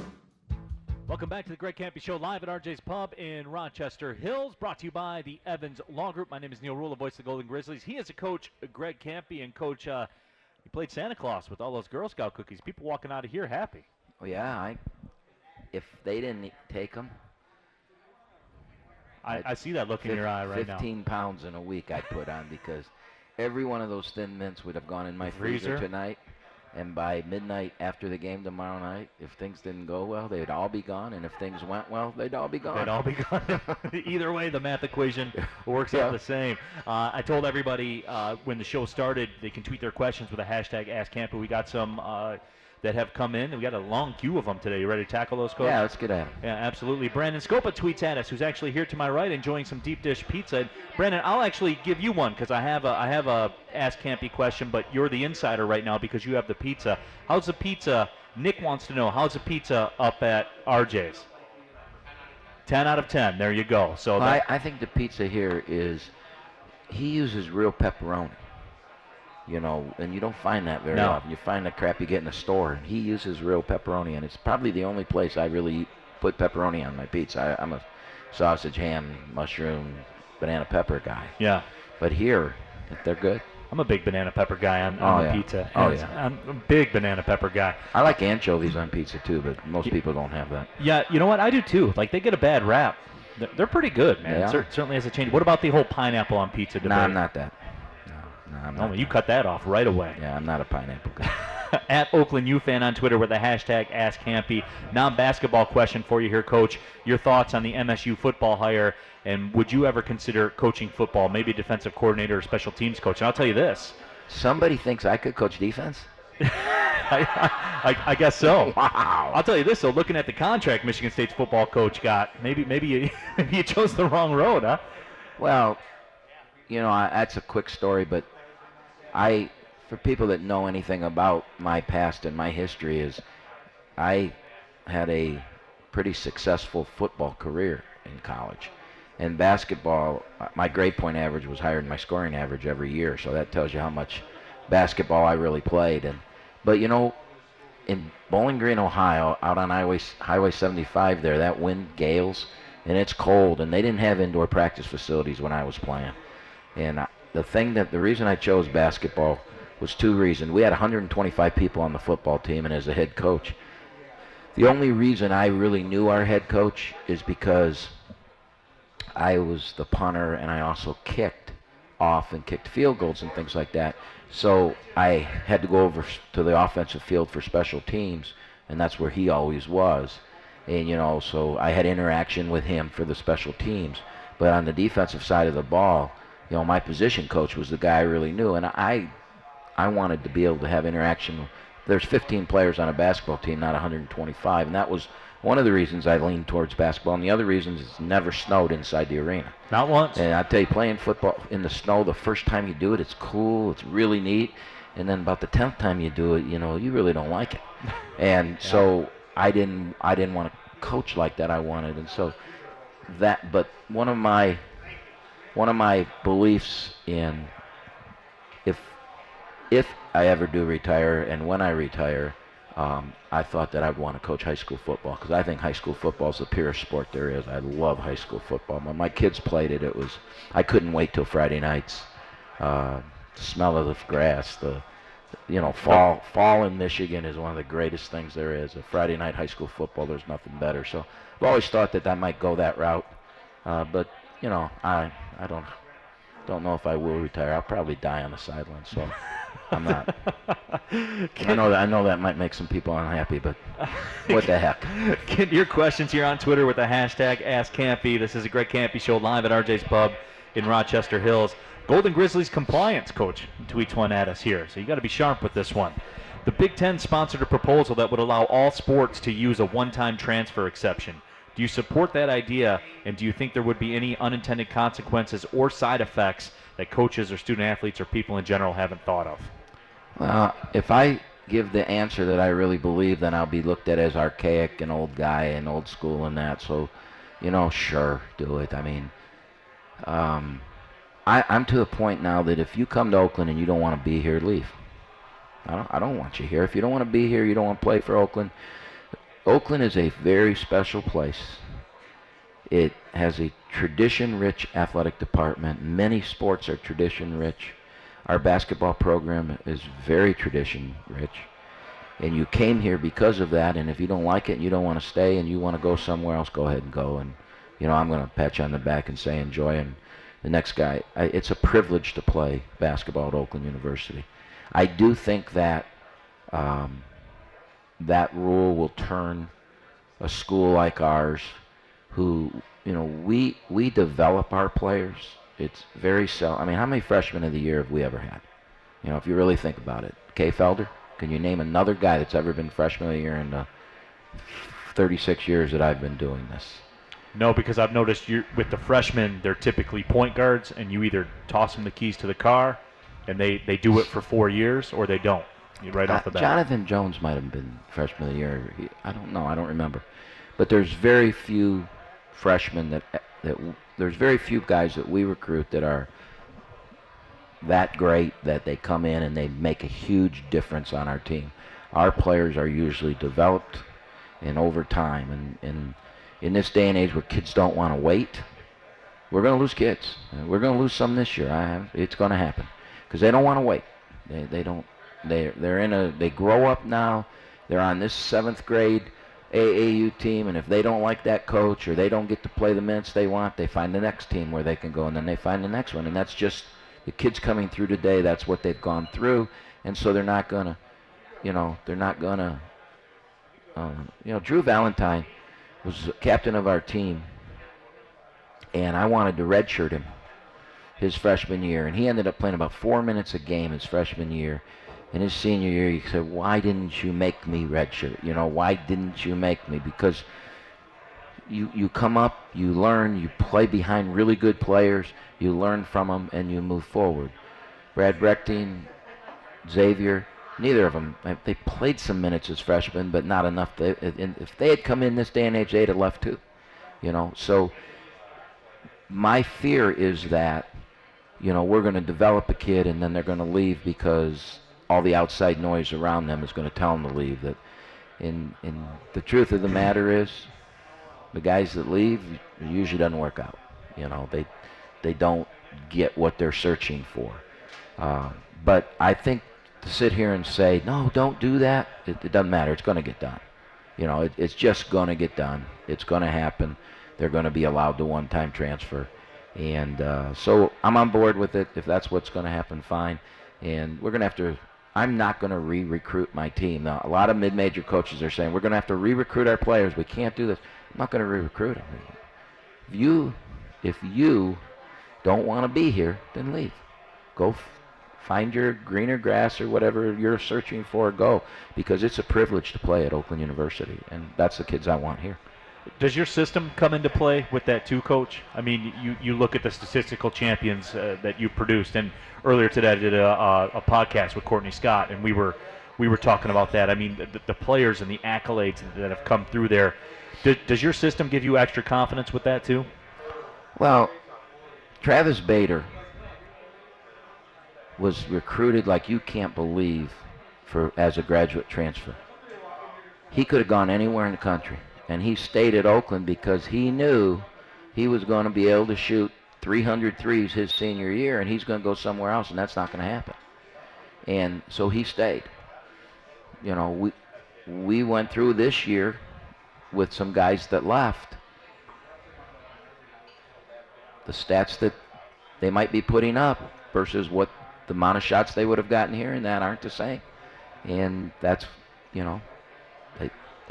Welcome back to the Greg Kampe Show live at RJ's Pub in Rochester Hills, brought to you by the Evans Law Group. My name is Neil Ruhl, the voice of the Golden Grizzlies. He is a coach, Greg Kampe, and coach. Uh, he played Santa Claus with all those Girl Scout cookies. People walking out of here happy. Oh yeah, I. If they didn't take them, I, I see that look in your eye right now. 15 pounds in a week I put on because every one of those thin mints would have gone in my freezer, Freezer? tonight. And by midnight after the game tomorrow night, if things didn't go well, they'd all be gone. And if things went well, they'd all be gone. They'd all be gone. [laughs] [laughs] Either way, the math equation works out Yeah. the same. Uh, I told everybody uh, when the show started they can tweet their questions with a hashtag AskKampe. We got some uh, that have come in. We got a long queue of them today. You ready to tackle those, Coach? Yeah, let's get at 'em. Yeah, absolutely. Brandon Scopa tweets at us, who's actually here to my right, enjoying some deep dish pizza. And Brandon, I'll actually give you one because I have a I have a Ask Kampe question, but you're the insider right now because you have the pizza. How's the pizza? Nick wants to know how's the pizza up at RJ's. Ten out of ten. There you go. So Well, I, I think the pizza here is he uses real pepperoni. You know, and you don't find that very No. often. You find the crap you get in the store. And he uses real pepperoni, and it's probably the only place I really put pepperoni on my pizza. I, I'm a sausage, ham, mushroom, banana pepper guy. yeah. But here, they're good. I'm a big banana pepper guy on, Oh, on the yeah. pizza. Oh, yeah. I'm a big banana pepper guy. I like anchovies on pizza too, but most people don't have that. Yeah, you know what? I do too. Like they get a bad rap. They're, pretty good, man. Are. Cer- certainly has a change. What about the whole pineapple on pizza debate? No, I'm not that. No, I'm Oh, not. you cut that off right away. Yeah, I'm not a pineapple guy. [laughs] [laughs] At Oakland U fan on Twitter with the hashtag AskKampe. Non-basketball question for you here, Coach. Your thoughts on the MSU football hire, and would you ever consider coaching football, maybe defensive coordinator or special teams coach? And I'll tell you this. Somebody thinks I could coach defense. [laughs] I, I, I guess so. Wow. I'll tell you this though, looking at the contract Michigan State's football coach got, maybe maybe you, maybe you chose the wrong road, huh? Well, you know, I, that's a quick story, but I, for people that know anything about my past and my history, is I had a pretty successful football career in college. And basketball, uh, my grade point average was higher than my scoring average every year, so that tells you how much basketball I really played. And but you know, in Bowling Green, Ohio, out on Highway Highway 75, there that wind gales, and it's cold, and they didn't have indoor practice facilities when I was playing. And the thing that the reason I chose basketball was two reasons. We had 125 people on the football team, and as a head coach, the only reason I really knew our head coach is because I was the punter and I also kicked off and kicked field goals and things like that. So I had to go over to the offensive field for special teams, and that's where he always was. And you know, so I had interaction with him for the special teams. But on the defensive side of the ball, you know, my position coach was the guy I really knew, and I, I wanted to be able to have interaction. There's 15 players on a basketball team, not 125, and that was one of the reasons I leaned towards basketball. And the other reason is it's never snowed inside the arena. Not once. And I tell you, playing football in the snow, the first time you do it, it's cool, it's really neat. And then about the tenth time you do it, you know, you really don't like it. [laughs] And so I didn't, I didn't want to coach like that. I wanted, and so that. But one of my, one of my beliefs in, if, if I ever do retire, and when I retire, um, I thought that I'd want to coach high school football because I think high school football is the purest sport there is. I love high school football. When my kids played it, it was I couldn't wait till Friday nights. Uh, the smell of the grass, the you know, fall fall in Michigan is one of the greatest things there is. A Friday night high school football, there's nothing better. So I've always thought that I might go that route, uh, but you know, I I don't don't know if I will retire. I'll probably die on the sideline. So I'm not. [laughs] I know that I know that might make some people unhappy, but what the heck? [laughs] Get your questions here on Twitter with the hashtag AskKampe. This is a Greg Kampe show live at RJ's Pub in Rochester Hills. Golden Grizzlies compliance coach tweets one at us here, so you got to be sharp with this one. The Big Ten sponsored a proposal that would allow all sports to use a one-time transfer exception. Do you support that idea, and do you think there would be any unintended consequences or side effects that coaches or student athletes or people in general haven't thought of? Well, if I give the answer that I really believe, then I'll be looked at as archaic and old guy and old school and that. So, you know, sure, do it. I mean, um, I, I'm to the point now that if you come to Oakland and you don't want to be here, leave. I don't, I don't want you here. If you don't want to be here, you don't want to play for Oakland. Oakland is a very special place. It has a tradition-rich athletic department. Many sports are tradition-rich. Our basketball program is very tradition-rich. And you came here because of that, and if you don't like it and you don't want to stay and you want to go somewhere else, go ahead and go. And, you know, I'm going to pat you on the back and say enjoy. And the next guy, I, it's a privilege to play basketball at Oakland University. I do think that um, that rule will turn a school like ours, who you know we we develop our players. It's very sel. I mean, how many freshmen of the year have we ever had? You know, if you really think about it, Kay Felder. Can you name another guy that's ever been freshman of the year in the 36 years that I've been doing this? No, because I've noticed you with the freshmen, they're typically point guards, and you either toss them the keys to the car, and they, they do it for four years, or they don't. Right off the Uh, bat. Jonathan Jones might have been freshman of the year. He, I don't know. I don't remember. But there's very few freshmen that that there's very few guys that we recruit that are that great that they come in and they make a huge difference on our team. Our players are usually developed and over time and, and in this day and age where kids don't want to wait, we're going to lose kids. Uh, We're going to lose some this year. I have, it's going to happen because they don't want to wait. They, they don't. They they're in a. They grow up now. They're on this seventh grade AAU team, and if they don't like that coach or they don't get to play the minutes they want, they find the next team where they can go, and then they find the next one, and that's just the kids coming through today. That's what they've gone through, and so they're not gonna, you know, they're not gonna. Um, you know, Drew Valentine was captain of our team, and I wanted to redshirt him his freshman year, and he ended up playing about four minutes a game his freshman year. In his senior year, he said, "Why didn't you make me redshirt? You know, why didn't you make me? Because you you come up, you learn, you play behind really good players, you learn from them, and you move forward." Brad Brechting, Xavier, neither of them uh, they played some minutes as freshmen, but not enough. They, uh, if they had come in this day and age, they'd have left too. You know, so my fear is that you know we're going to develop a kid and then they're going to leave because all the outside noise around them is going to tell them to leave. That, in in the truth of the matter is, the guys that leave usually doesn't work out. You know, they they don't get what they're searching for. Uh, but I think to sit here and say no, don't do that, it, it doesn't matter. It's going to get done. You know, it, it's just going to get done. It's going to happen. They're going to be allowed the one-time transfer. And uh, so I'm on board with it. If that's what's going to happen, fine. And we're going to have to. I'm not going to re-recruit my team. Now, a lot of mid-major coaches are saying we're going to have to re-recruit our players. We can't do this. I'm not going to re-recruit them. If you, if you don't want to be here, then leave. Go find your greener grass or whatever you're searching for. Go because it's a privilege to play at Oakland University, and that's the kids I want here. Does your system come into play with that too, Coach? I mean, you, you look at the statistical champions uh, that you produced, and earlier today I did a, a, a podcast with Courtney Scott, and we were we were talking about that. I mean, the, the players and the accolades that have come through there. Does, does your system give you extra confidence with that too? Well, Travis Bader was recruited like you can't believe for as a graduate transfer. He could have gone anywhere in the country, and he stayed at Oakland because he knew he was going to be able to shoot 300 threes his senior year, and he's going to go somewhere else, and that's not going to happen. and so he stayed. You know, we we went through this year with some guys that left. The stats that they might be putting up versus what the amount of shots they would have gotten here and that aren't the same. And that's, you know,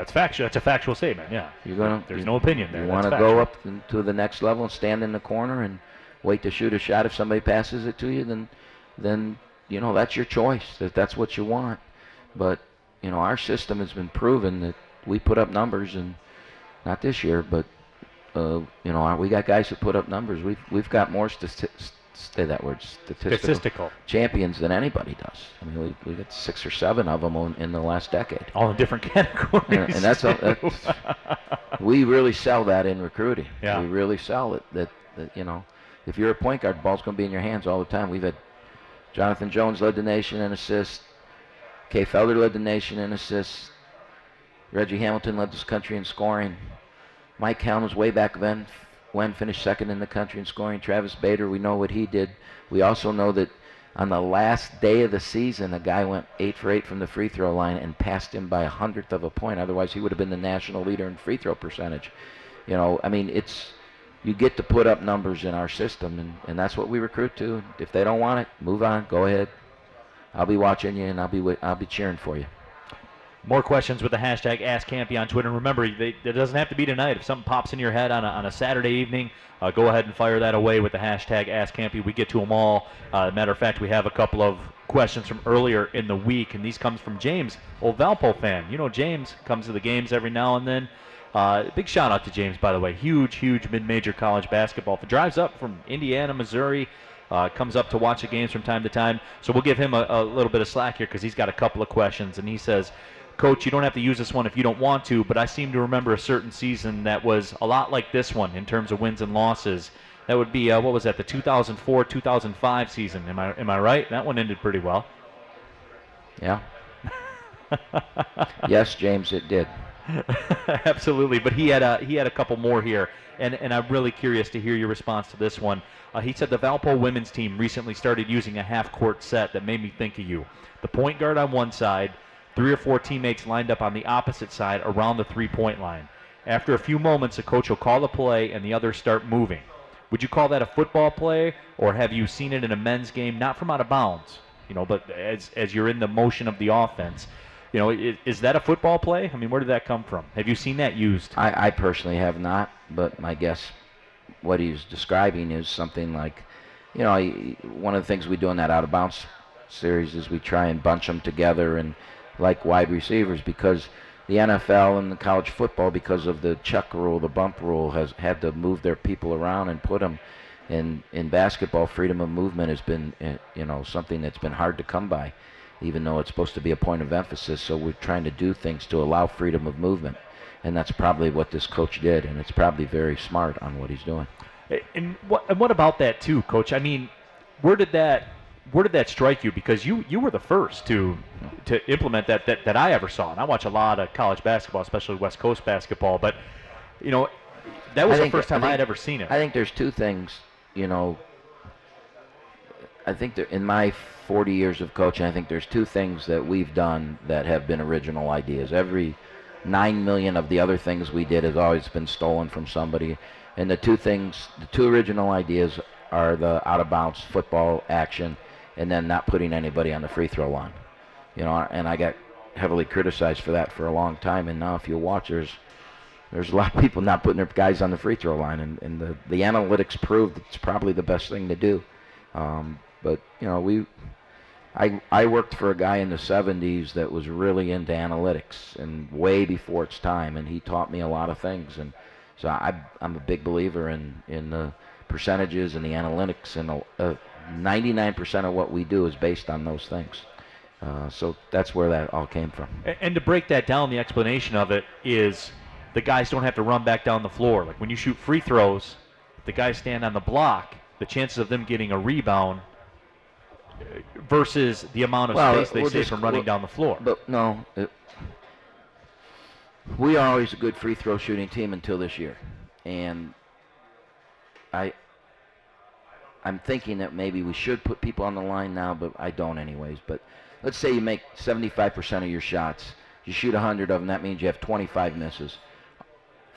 That's factual. That's a factual statement. Yeah. you're gonna. There's you- no opinion there. You want to go up to- the next level and stand in the corner and wait to shoot a shot. If somebody passes it to you, then, then you know that's your choice. That that's what you want. But you know our system has been proven that we put up numbers, and not this year, but uh, you know we got guys that put up numbers. We've we've got more stati- say that word statistical, Statistical. champions than anybody does. I mean we we got six or seven of them on, in the last decade. All in different [laughs] categories. And, and that's, a, that's [laughs] we really sell that in recruiting. Yeah. We really sell it that, that you know, if you're a point guard, the ball's going to be in your hands all the time. We've had Jonathan Jones led the nation in assists. Kay Felder led the nation in assists. Reggie Hamilton led this country in scoring. Mike Helms way back then when finished second in the country in scoring. Travis Bader, we know what he did. We also know that on the last day of the season, a guy went eight for eight from the free throw line and passed him by a hundredth of a point. Otherwise, he would have been the national leader in free throw percentage. You know, I mean, it's you get to put up numbers in our system, and, and that's what we recruit to. If they don't want it, move on. Go ahead. I'll be watching you, and I'll be I'll be cheering for you. More questions with the hashtag AskKampe on Twitter. And remember, they, it doesn't have to be tonight. If something pops in your head on a, on a Saturday evening, uh, go ahead and fire that away with the hashtag AskKampe. We get to them all. Uh, matter of fact, we have a couple of questions from earlier in the week, and these comes from James, old Valpo fan. You know, James comes to the games every now and then. Uh, big shout out to James, by the way. Huge, huge mid-major college basketball. He drives up from Indiana, Missouri. Uh, comes up to watch the games from time to time. So we'll give him a, a little bit of slack here because he's got a couple of questions. And he says, Coach, you don't have to use this one if you don't want to, but I seem to remember a certain season that was a lot like this one in terms of wins and losses. That would be, uh, what was that, the 2004 2005 season. Am I, am I right? That one ended pretty well. Yeah. [laughs] yes, James, it did. [laughs] Absolutely, but he had a he had a couple more here, and and I'm really curious to hear your response to this one. Uh, he said the Valpo women's team recently started using a half court set that made me think of you. The point guard on one side, three or four teammates lined up on the opposite side around the three point line. After a few moments, the coach will call the play and the others start moving. Would you call that a football play, or have you seen it in a men's game, not from out of bounds, you know, but as as you're in the motion of the offense? You know, is, is that a football play? I mean, where did that come from? Have you seen that used? I, I personally have not, but my guess, what he's describing is something like, you know, he- one of the things we do in that out of bounds series is we try and bunch them together and like wide receivers because the NFL and the college football, because of the chuck rule, the bump rule, has had to move their people around and put them. In in basketball, freedom of movement has been, eh, you know, something that's been hard to come by, even though it's supposed to be a point of emphasis. So we're trying to do things to allow freedom of movement and that's probably what this coach did, and it's probably very smart on what he's doing. And what and what about that too, Coach? I mean, where did that where did that strike you? Because you you were the first to to implement that that, that I ever saw, and I watch a lot of college basketball, especially West Coast basketball. But you know, that was I the first time I, think- had ever seen it. I think there's two things, you know. I think that in my 40 years of coaching, I think there's two things that we've done that have been original ideas. Every nine million of the other things we did has always been stolen from somebody, and the two things, the two original ideas are the out of bounds football action, and then not putting anybody on the free throw line. You know, and I got heavily criticized for that for a long time, and now if you watch, there's there's a lot of people not putting their guys on the free throw line, and, and the, the analytics proved it's probably the best thing to do. Um, but you know, we, I I worked for a guy in the '70s that was really into analytics and way before its time, and he taught me a lot of things, and so I I'm a big believer in in the percentages and the analytics, and uh, 99% of what we do is based on those things. Uh, so that's where that all came from. And to break that down, the explanation of it is the guys don't have to run back down the floor. Like when you shoot free throws, the guys stand on the block, the chances of them getting a rebound uh, versus the amount of Well, space they save from running down the floor. But no, it, we are always a good free throw shooting team until this year, and I I'm thinking that maybe we should put people on the line now, but I don't anyways. But let's say you make 75% of your shots, you shoot 100 of them. That means you have 25 misses.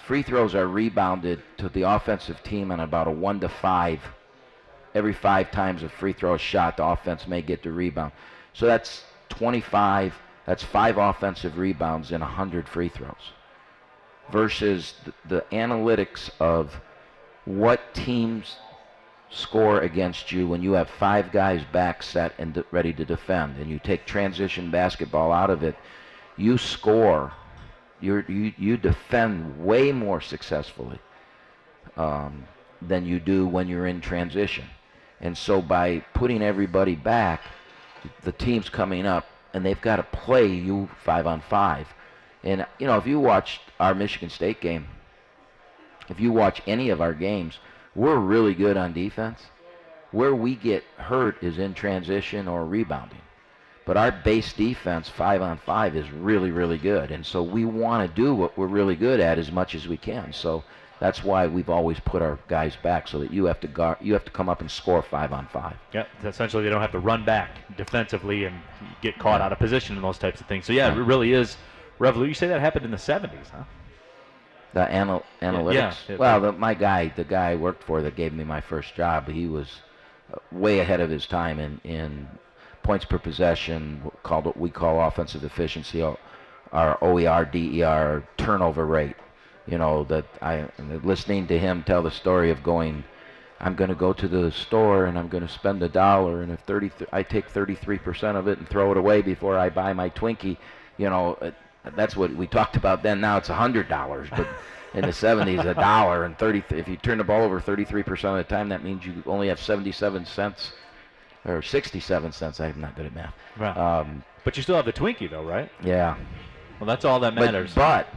Free throws are rebounded to the offensive team on about a one to five. Every five times a free throw shot, the offense may get the rebound. So that's 25. That's five offensive rebounds in 100 free throws. Versus the, the analytics of what teams score against you when you have five guys back set and ready to defend, and you take transition basketball out of it, you score. You're, you you defend way more successfully um, than you do when you're in transition. And so by putting everybody back, the team's coming up and they've got to play you five on five. And you know, if you watch our Michigan State game, if you watch any of our games, we're really good on defense. Where we get hurt is in transition or rebounding. But our base defense, five on five, is really, really good. And so we want to do what we're really good at as much as we can. So that's why we've always put our guys back so that you have to guard, you have to come up and score five on five. Yeah, essentially they don't have to run back defensively and get caught out of position and those types of things. So yeah, it really is revolution. You say that happened in the 70s, huh? The anal- analytics. yeah, it- well, the, my guy, the guy I worked for that gave me my first job, he was uh, way ahead of his time in, in points per possession, called what we call offensive efficiency, or our OER, DER, turnover rate. You know that I listening to him tell the story of going. I'm going to go to the store and I'm going to spend a dollar, and if 30, I take 33% of it and throw it away before I buy my Twinkie, you know, uh, that's what we talked about then. Now it's a hundred dollars, but in the 70s, a dollar and 30. If you turn the ball over 33% of the time, that means you only have 77 cents or 67 cents. I'm not good at math. Right. Um, But you still have the Twinkie though, right? yeah, Well, that's all that but, matters. but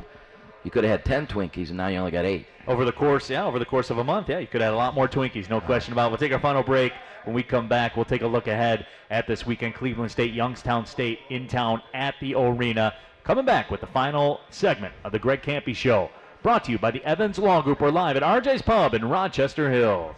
you could have had 10 Twinkies and now you only got eight. over the course, yeah, over the course of a month, yeah, you could have had a lot more Twinkies, no question about it. We'll take our final break. When we come back, we'll take a look ahead at this weekend. Cleveland State, Youngstown State in town at the arena. Coming back with the final segment of the Greg Kampe Show. Brought to you by the Evans Law Group. We're live at RJ's Pub in Rochester Hills.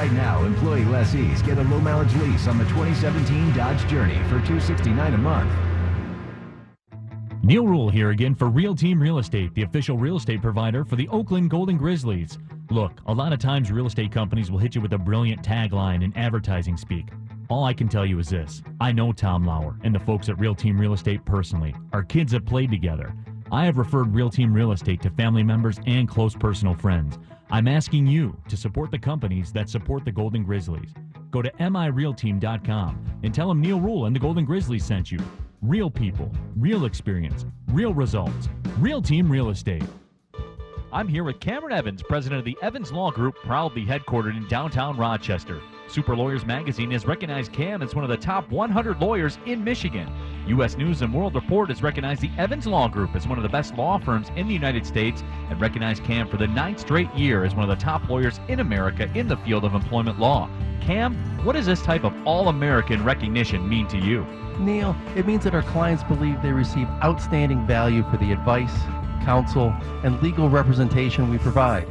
Right now, employee lessees get a low mileage lease on the 2017 Dodge Journey for 269 a month. Neil Ruhl here again for Real Team Real Estate, the official real estate provider for the Oakland Golden Grizzlies. Look, a lot of times real estate companies will hit you with a brilliant tagline in advertising speak. All I can tell you is this I know Tom Lauer and the folks at Real Team Real Estate personally. Our kids have played together. I have referred Real Team Real Estate to family members and close personal friends. I'm asking you to support the companies that support the Golden Grizzlies. Go to mirealteam.com and tell them Neil Ruhl and the Golden Grizzlies sent you. Real people, real experience, real results. Real Team Real Estate. I'm here with Cameron Evans, president of the Evans Law Group, proudly headquartered in downtown Rochester. Super Lawyers Magazine has recognized Cam as one of the top 100 lawyers in Michigan. U.S. News and World Report has recognized the Evans Law Group as one of the best law firms in the United States and recognized Cam for the ninth straight year as one of the top lawyers in America in the field of employment law. Cam, what does this type of all American recognition mean to you? Neil, it means that our clients believe they receive outstanding value for the advice, counsel, and legal representation we provide.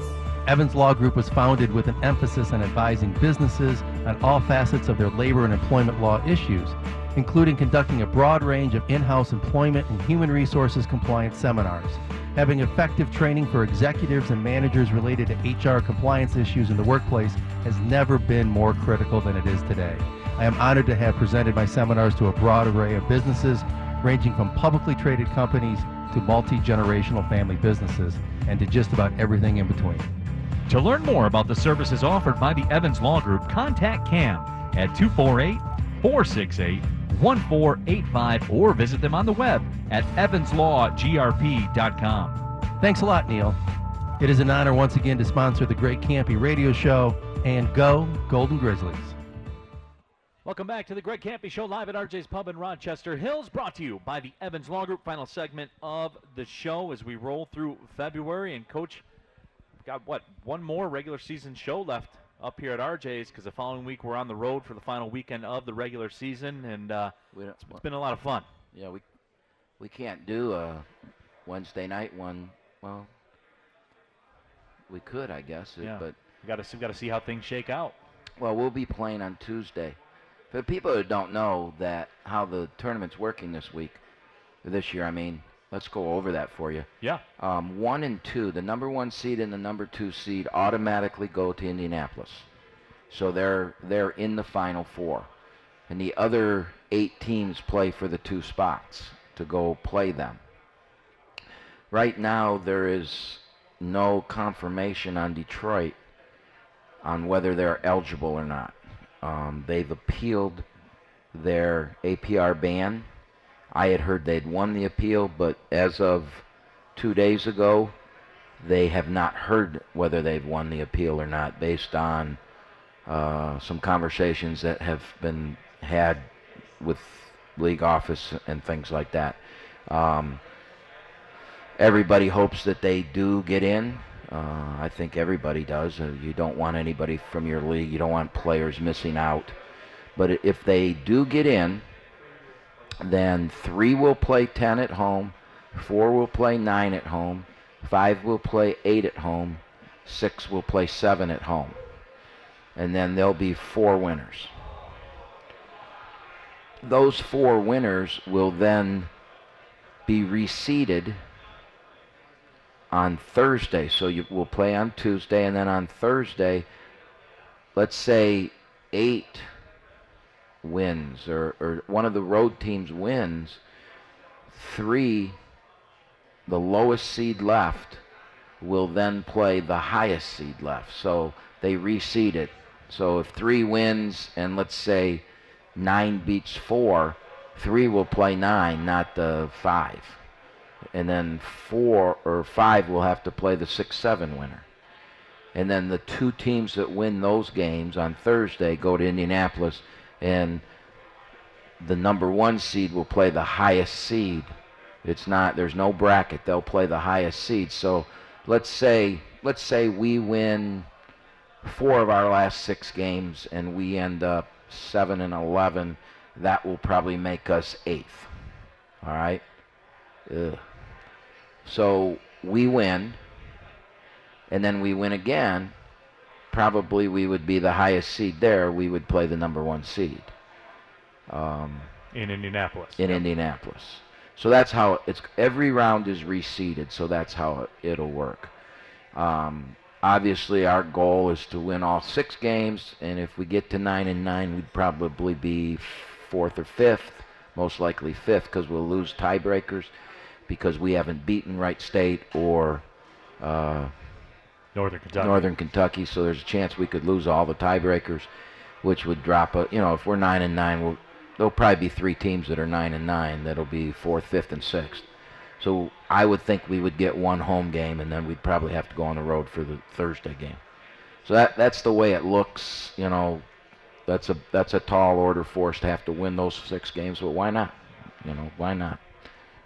Evans Law Group was founded with an emphasis on advising businesses on all facets of their labor and employment law issues, including conducting a broad range of in-house employment and human resources compliance seminars, having effective training for executives and managers related to HR compliance issues in the workplace has never been more critical than it is today. I am honored to have presented my seminars to a broad array of businesses, ranging from publicly traded companies to multi-generational family businesses, and to just about everything in between. To learn more about the services offered by the Evans Law Group, contact Cam at 248 468 1485 or visit them on the web at evanslawgrp.com. Thanks a lot, Neil. It is an honor once again to sponsor the Great Kampe Radio Show and go Golden Grizzlies. Welcome back to the Greg Kampe Show live at RJ's Pub in Rochester Hills, brought to you by the Evans Law Group. Final segment of the show as we roll through February. And, Coach, got what, one more regular season show left up here at RJ's because the following week we're on the road for the final weekend of the regular season. And uh, don't, it's been a lot of fun. yeah, we we can't do a Wednesday night one. Well, we could, I guess, it- Yeah. but we got to we got to see how things shake out. Well, we'll be playing on Tuesday. For people who don't know that how the tournament's working this week, this year, I mean, let's go over that for you. Yeah. Um, one and two, the number one seed and the number two seed automatically go to Indianapolis, so they're they're in the final four, and the other eight teams play for the two spots to go play them. Right now, there is no confirmation on Detroit on whether they're eligible or not. Um, they've appealed their APR ban. I had heard they'd won the appeal, but as of two days ago, they have not heard whether they've won the appeal or not, based on uh, some conversations that have been had with league office and things like that. Um, everybody hopes that they do get in. Uh, I think everybody does. Uh, you don't want anybody from your league. You don't want players missing out. But if they do get in, then three will play 10 at home, four will play nine at home, five will play eight at home, six will play seven at home. And then there'll be four winners. Those four winners will then be reseeded on Thursday. So you will play on Tuesday, and then on Thursday, let's say eight wins, or, or one of the road teams wins, three, the lowest seed left, will then play the highest seed left. So they reseed it. So if three wins, and let's say nine beats four, three will play nine, not the five and then four or five will have to play the six seven winner. And then the two teams that win those games on Thursday go to Indianapolis, and the number one seed will play the highest seed. It's not there's no bracket. They'll play the highest seed. So let's say let's say we win four of our last six games and we end up seven and eleven. That will probably make us eighth. All right. Ugh. So we win, and then we win again. Probably we would be the highest seed there. We would play the number one seed um, In Indianapolis. in Indianapolis. So that's how it's. Every round is reseeded, so that's how it, it'll work. Um, obviously, our goal is to win all six games, and if we get to nine and nine, we'd probably be fourth or fifth, most likely fifth, because we'll lose tiebreakers because we haven't beaten Wright State or uh, Northern Kentucky. Northern Kentucky. So there's a chance we could lose all the tiebreakers, which would drop a. You know, if we're nine and nine, we'll, there'll probably be three teams that are nine and nine. That'll be fourth, fifth, and sixth. So I would think we would get one home game, and then we'd probably have to go on the road for the Thursday game. So that that's the way it looks. You know, that's a that's a tall order for us to have to win those six games, but why not? You know, why not?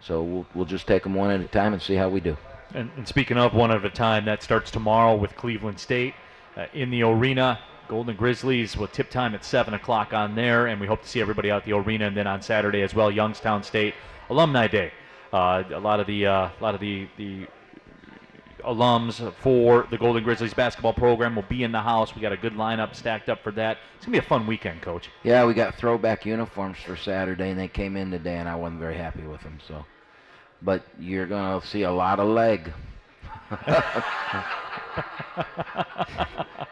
So we'll we'll just take them one at a time and see how we do. And, and speaking of one at a time, that starts tomorrow with Cleveland State uh, in the arena. Golden Grizzlies will tip time at 7 o'clock on there, and we hope to see everybody out the arena. And then on Saturday as well, Youngstown State Alumni Day. Uh, a lot of the uh, a lot of the the alums for the Golden Grizzlies basketball program will be in the house. We got a good lineup stacked up for that. It's gonna be a fun weekend, Coach. Yeah, we got throwback uniforms for Saturday, and they came in today, and I wasn't very happy with them. So, but you're gonna see a lot of leg. [laughs]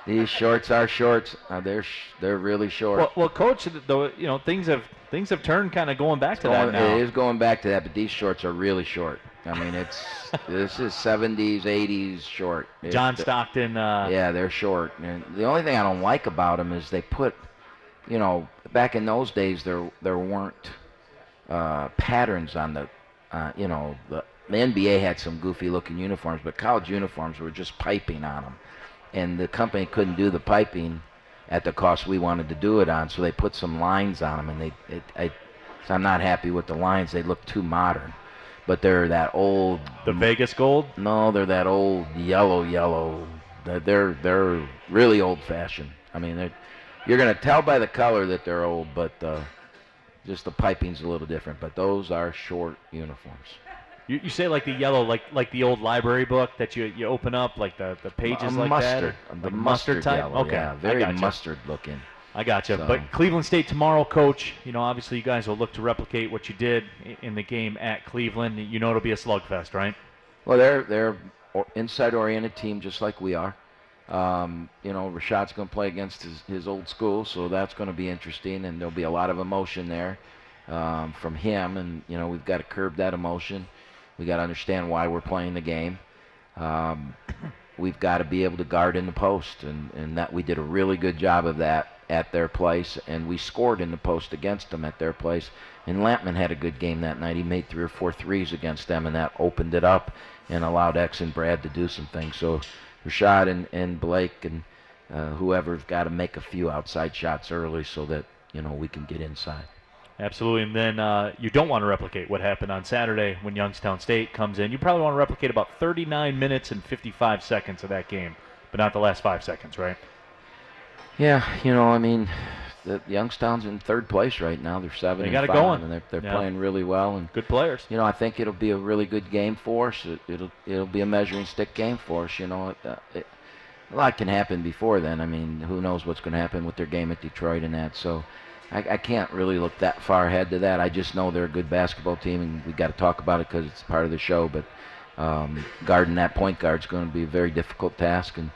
These shorts are shorts. Uh, they're sh- they're really short. Well, well, Coach, though you know things have things have turned kind of going back to Going- that now. It is going back to that, but these shorts are really short. I mean, it's [laughs] this is 70s, 80s short. It's John Stockton. Uh, yeah, they're short. And the only thing I don't like about them is they put, you know, back in those days there there weren't uh, patterns on the, uh, you know, the, the NBA had some goofy looking uniforms, but college uniforms were just piping on them, and the company couldn't do the piping at the cost we wanted to do it on. So they put some lines on them, and they, it, I, so I'm not happy with the lines. They look too modern, but they're that old. The Vegas gold? No, they're that old yellow, yellow. They're they're, really old fashioned. I mean, they're, you're gonna tell by the color that they're old, but uh, just the piping's a little different. But those are short uniforms. You, you say like the yellow, like like the old library book that you you open up, like the, the pages A like that? mustard, or- the like mustard type? yellow, okay, yeah, very gotcha. mustard looking. I gotcha. So- But Cleveland State tomorrow, coach, you know, obviously you guys will look to replicate what you did in the game at Cleveland. You know it'll be a slugfest, right? Well, they're they're inside-oriented team just like we are. Um, you know, Rashad's going to play against his, his old school, so that's going to be interesting, and there'll be a lot of emotion there um, from him. And you know, we've got to curb that emotion. We got to understand why we're playing the game. Um, we've got to be able to guard in the post, and, and that we did a really good job of that at their place, and we scored in the post against them at their place. And Lampman had a good game that night. He made three or four threes against them, and that opened it up and allowed X and Brad to do some things. So Rashad and, and Blake and uh, whoever's got to make a few outside shots early so that you know we can get inside. Absolutely. And then uh, you don't want to replicate what happened on Saturday when Youngstown State comes in. You probably want to replicate about 39 minutes and 55 seconds of that game, but not the last five seconds, right? Yeah, you know, I mean, the Youngstown's in third place right now. They're seven They and got it five, going. and they're, they're Yeah. playing really well. And Good players. you know, I think it'll be a really good game for us. It, it'll it'll be a measuring stick game for us. You know, uh, it, a lot can happen before then. I mean, who knows what's going to happen with their game at Detroit and that. So, I, I can't really look that far ahead to that. I just know they're a good basketball team, and we got to talk about it because it's part of the show. But um, guarding that point guard is going to be a very difficult task, and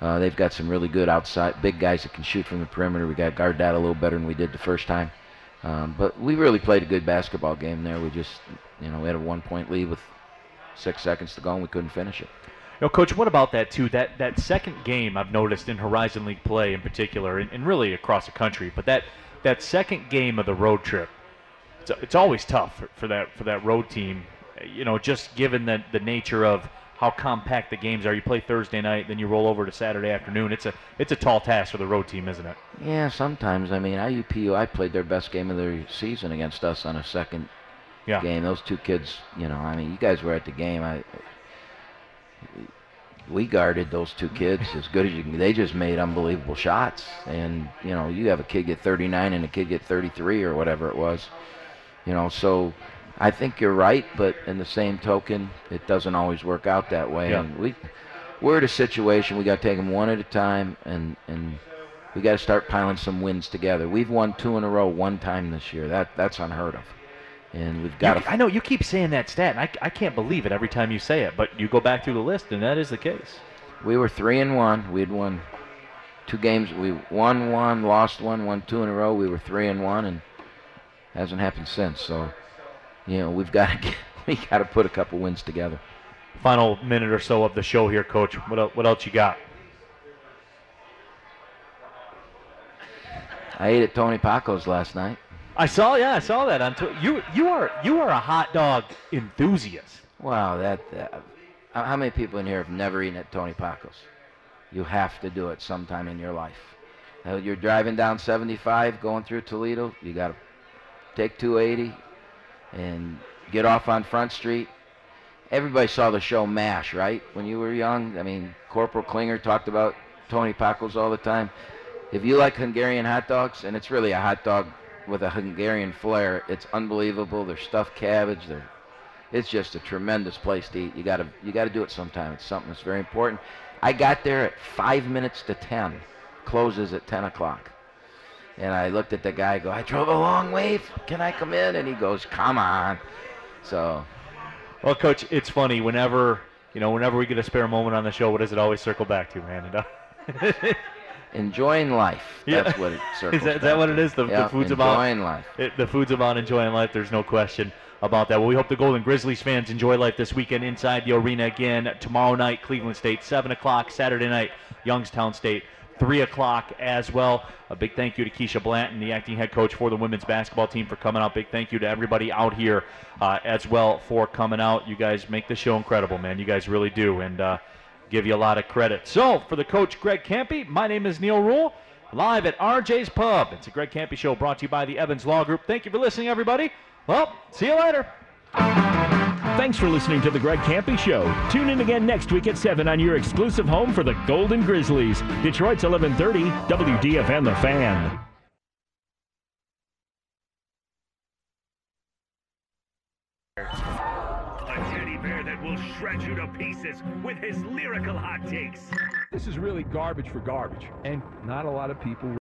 uh, they've got some really good outside big guys that can shoot from the perimeter. We got guard that a little better than we did the first time. Um, but we really played a good basketball game there. We just, you know, we had a one-point lead with six seconds to go, and we couldn't finish it. You know, Coach, what about that too? That that second game I've noticed in Horizon League play in particular, and, and really across the country, but that that second game of the road trip, it's, it's always tough for, for that for that road team. You know, just given the the nature of how compact the games are. You play Thursday night, then you roll over to Saturday afternoon. It's a it's a tall task for the road team, isn't it? Yeah, sometimes. I mean, IUPU, I played their best game of the season against us on a second Yeah. game. Those two kids, you know, I mean, you guys were at the game. I we guarded those two kids as good as you can. They just made unbelievable shots, and you know, you have a kid get 39 and a kid get 33 or whatever it was. You know, so I think you're right, but in the same token, it doesn't always work out that way. Yeah. And we we're at a situation we got to take them one at a time, and and we got to start piling some wins together. We've won two in a row one time this year. That that's unheard of, and we've got You- to. I know you keep saying that stat, and I, I can't believe it every time you say it. But you go back through the list, and that is the case. We were three and one. We had won two games. We won one, lost one, won two in a row. We were three and one, and hasn't happened since. So, you know, we've got to [laughs] get, we got to put a couple wins together. Final minute or so of the show here, Coach. What el- what else you got? I ate at Tony Packo's last night. I saw, yeah, I saw that on Twitter. You you are you are a hot dog enthusiast. Wow, that. Uh, how how many people in here have never eaten at Tony Packo's? You have to do it sometime in your life. Uh, you're driving down 75, going through Toledo. You got to take 280 and get off on Front Street. Everybody saw the show MASH, right? When you were young. I mean, Corporal Klinger talked about Tony Packo's all the time. If you like Hungarian hot dogs, and it's really a hot dog with a Hungarian flair, it's unbelievable. They're stuffed cabbage. They're it's just a tremendous place to eat. You gotta you gotta do it sometime. It's something that's very important. I got there at five minutes to ten. Closes at ten o'clock. And I looked at the guy, I go, I drove a long way. Can I come in? And he goes, Come on. So Well, Coach, it's funny whenever you know whenever we get a spare moment on the show. What does it always circle back to, man? [laughs] Enjoying life. Yeah. That's what it [laughs] circles is that, is back that what it is? The, Yeah, the food's about enjoying life. It, the food's about enjoying life. There's no question about that. Well, we hope the Golden Grizzlies fans enjoy life this weekend inside the arena again. Tomorrow night, Cleveland State, 7 o'clock. Saturday night, Youngstown State, 3 o'clock as well. A big thank you to Keisha Blanton, the acting head coach for the women's basketball team, for coming out. Big thank you to everybody out here uh, as well for coming out. You guys make the show incredible, man. You guys really do. And uh, give you a lot of credit. So, for the coach, Greg Kampe, my name is Neil Ruhl. live at RJ's Pub. It's a Greg Kampe show brought to you by the Evans Law Group. Thank you for listening, everybody. Well, see you later. Thanks for listening to The Greg Kampe Show. Tune in again next week at 7 on your exclusive home for the Golden Grizzlies. Detroit's 1130, WDFN The Fan. A teddy bear that will shred you to pieces with his lyrical hot takes. This is really garbage for garbage, and not a lot of people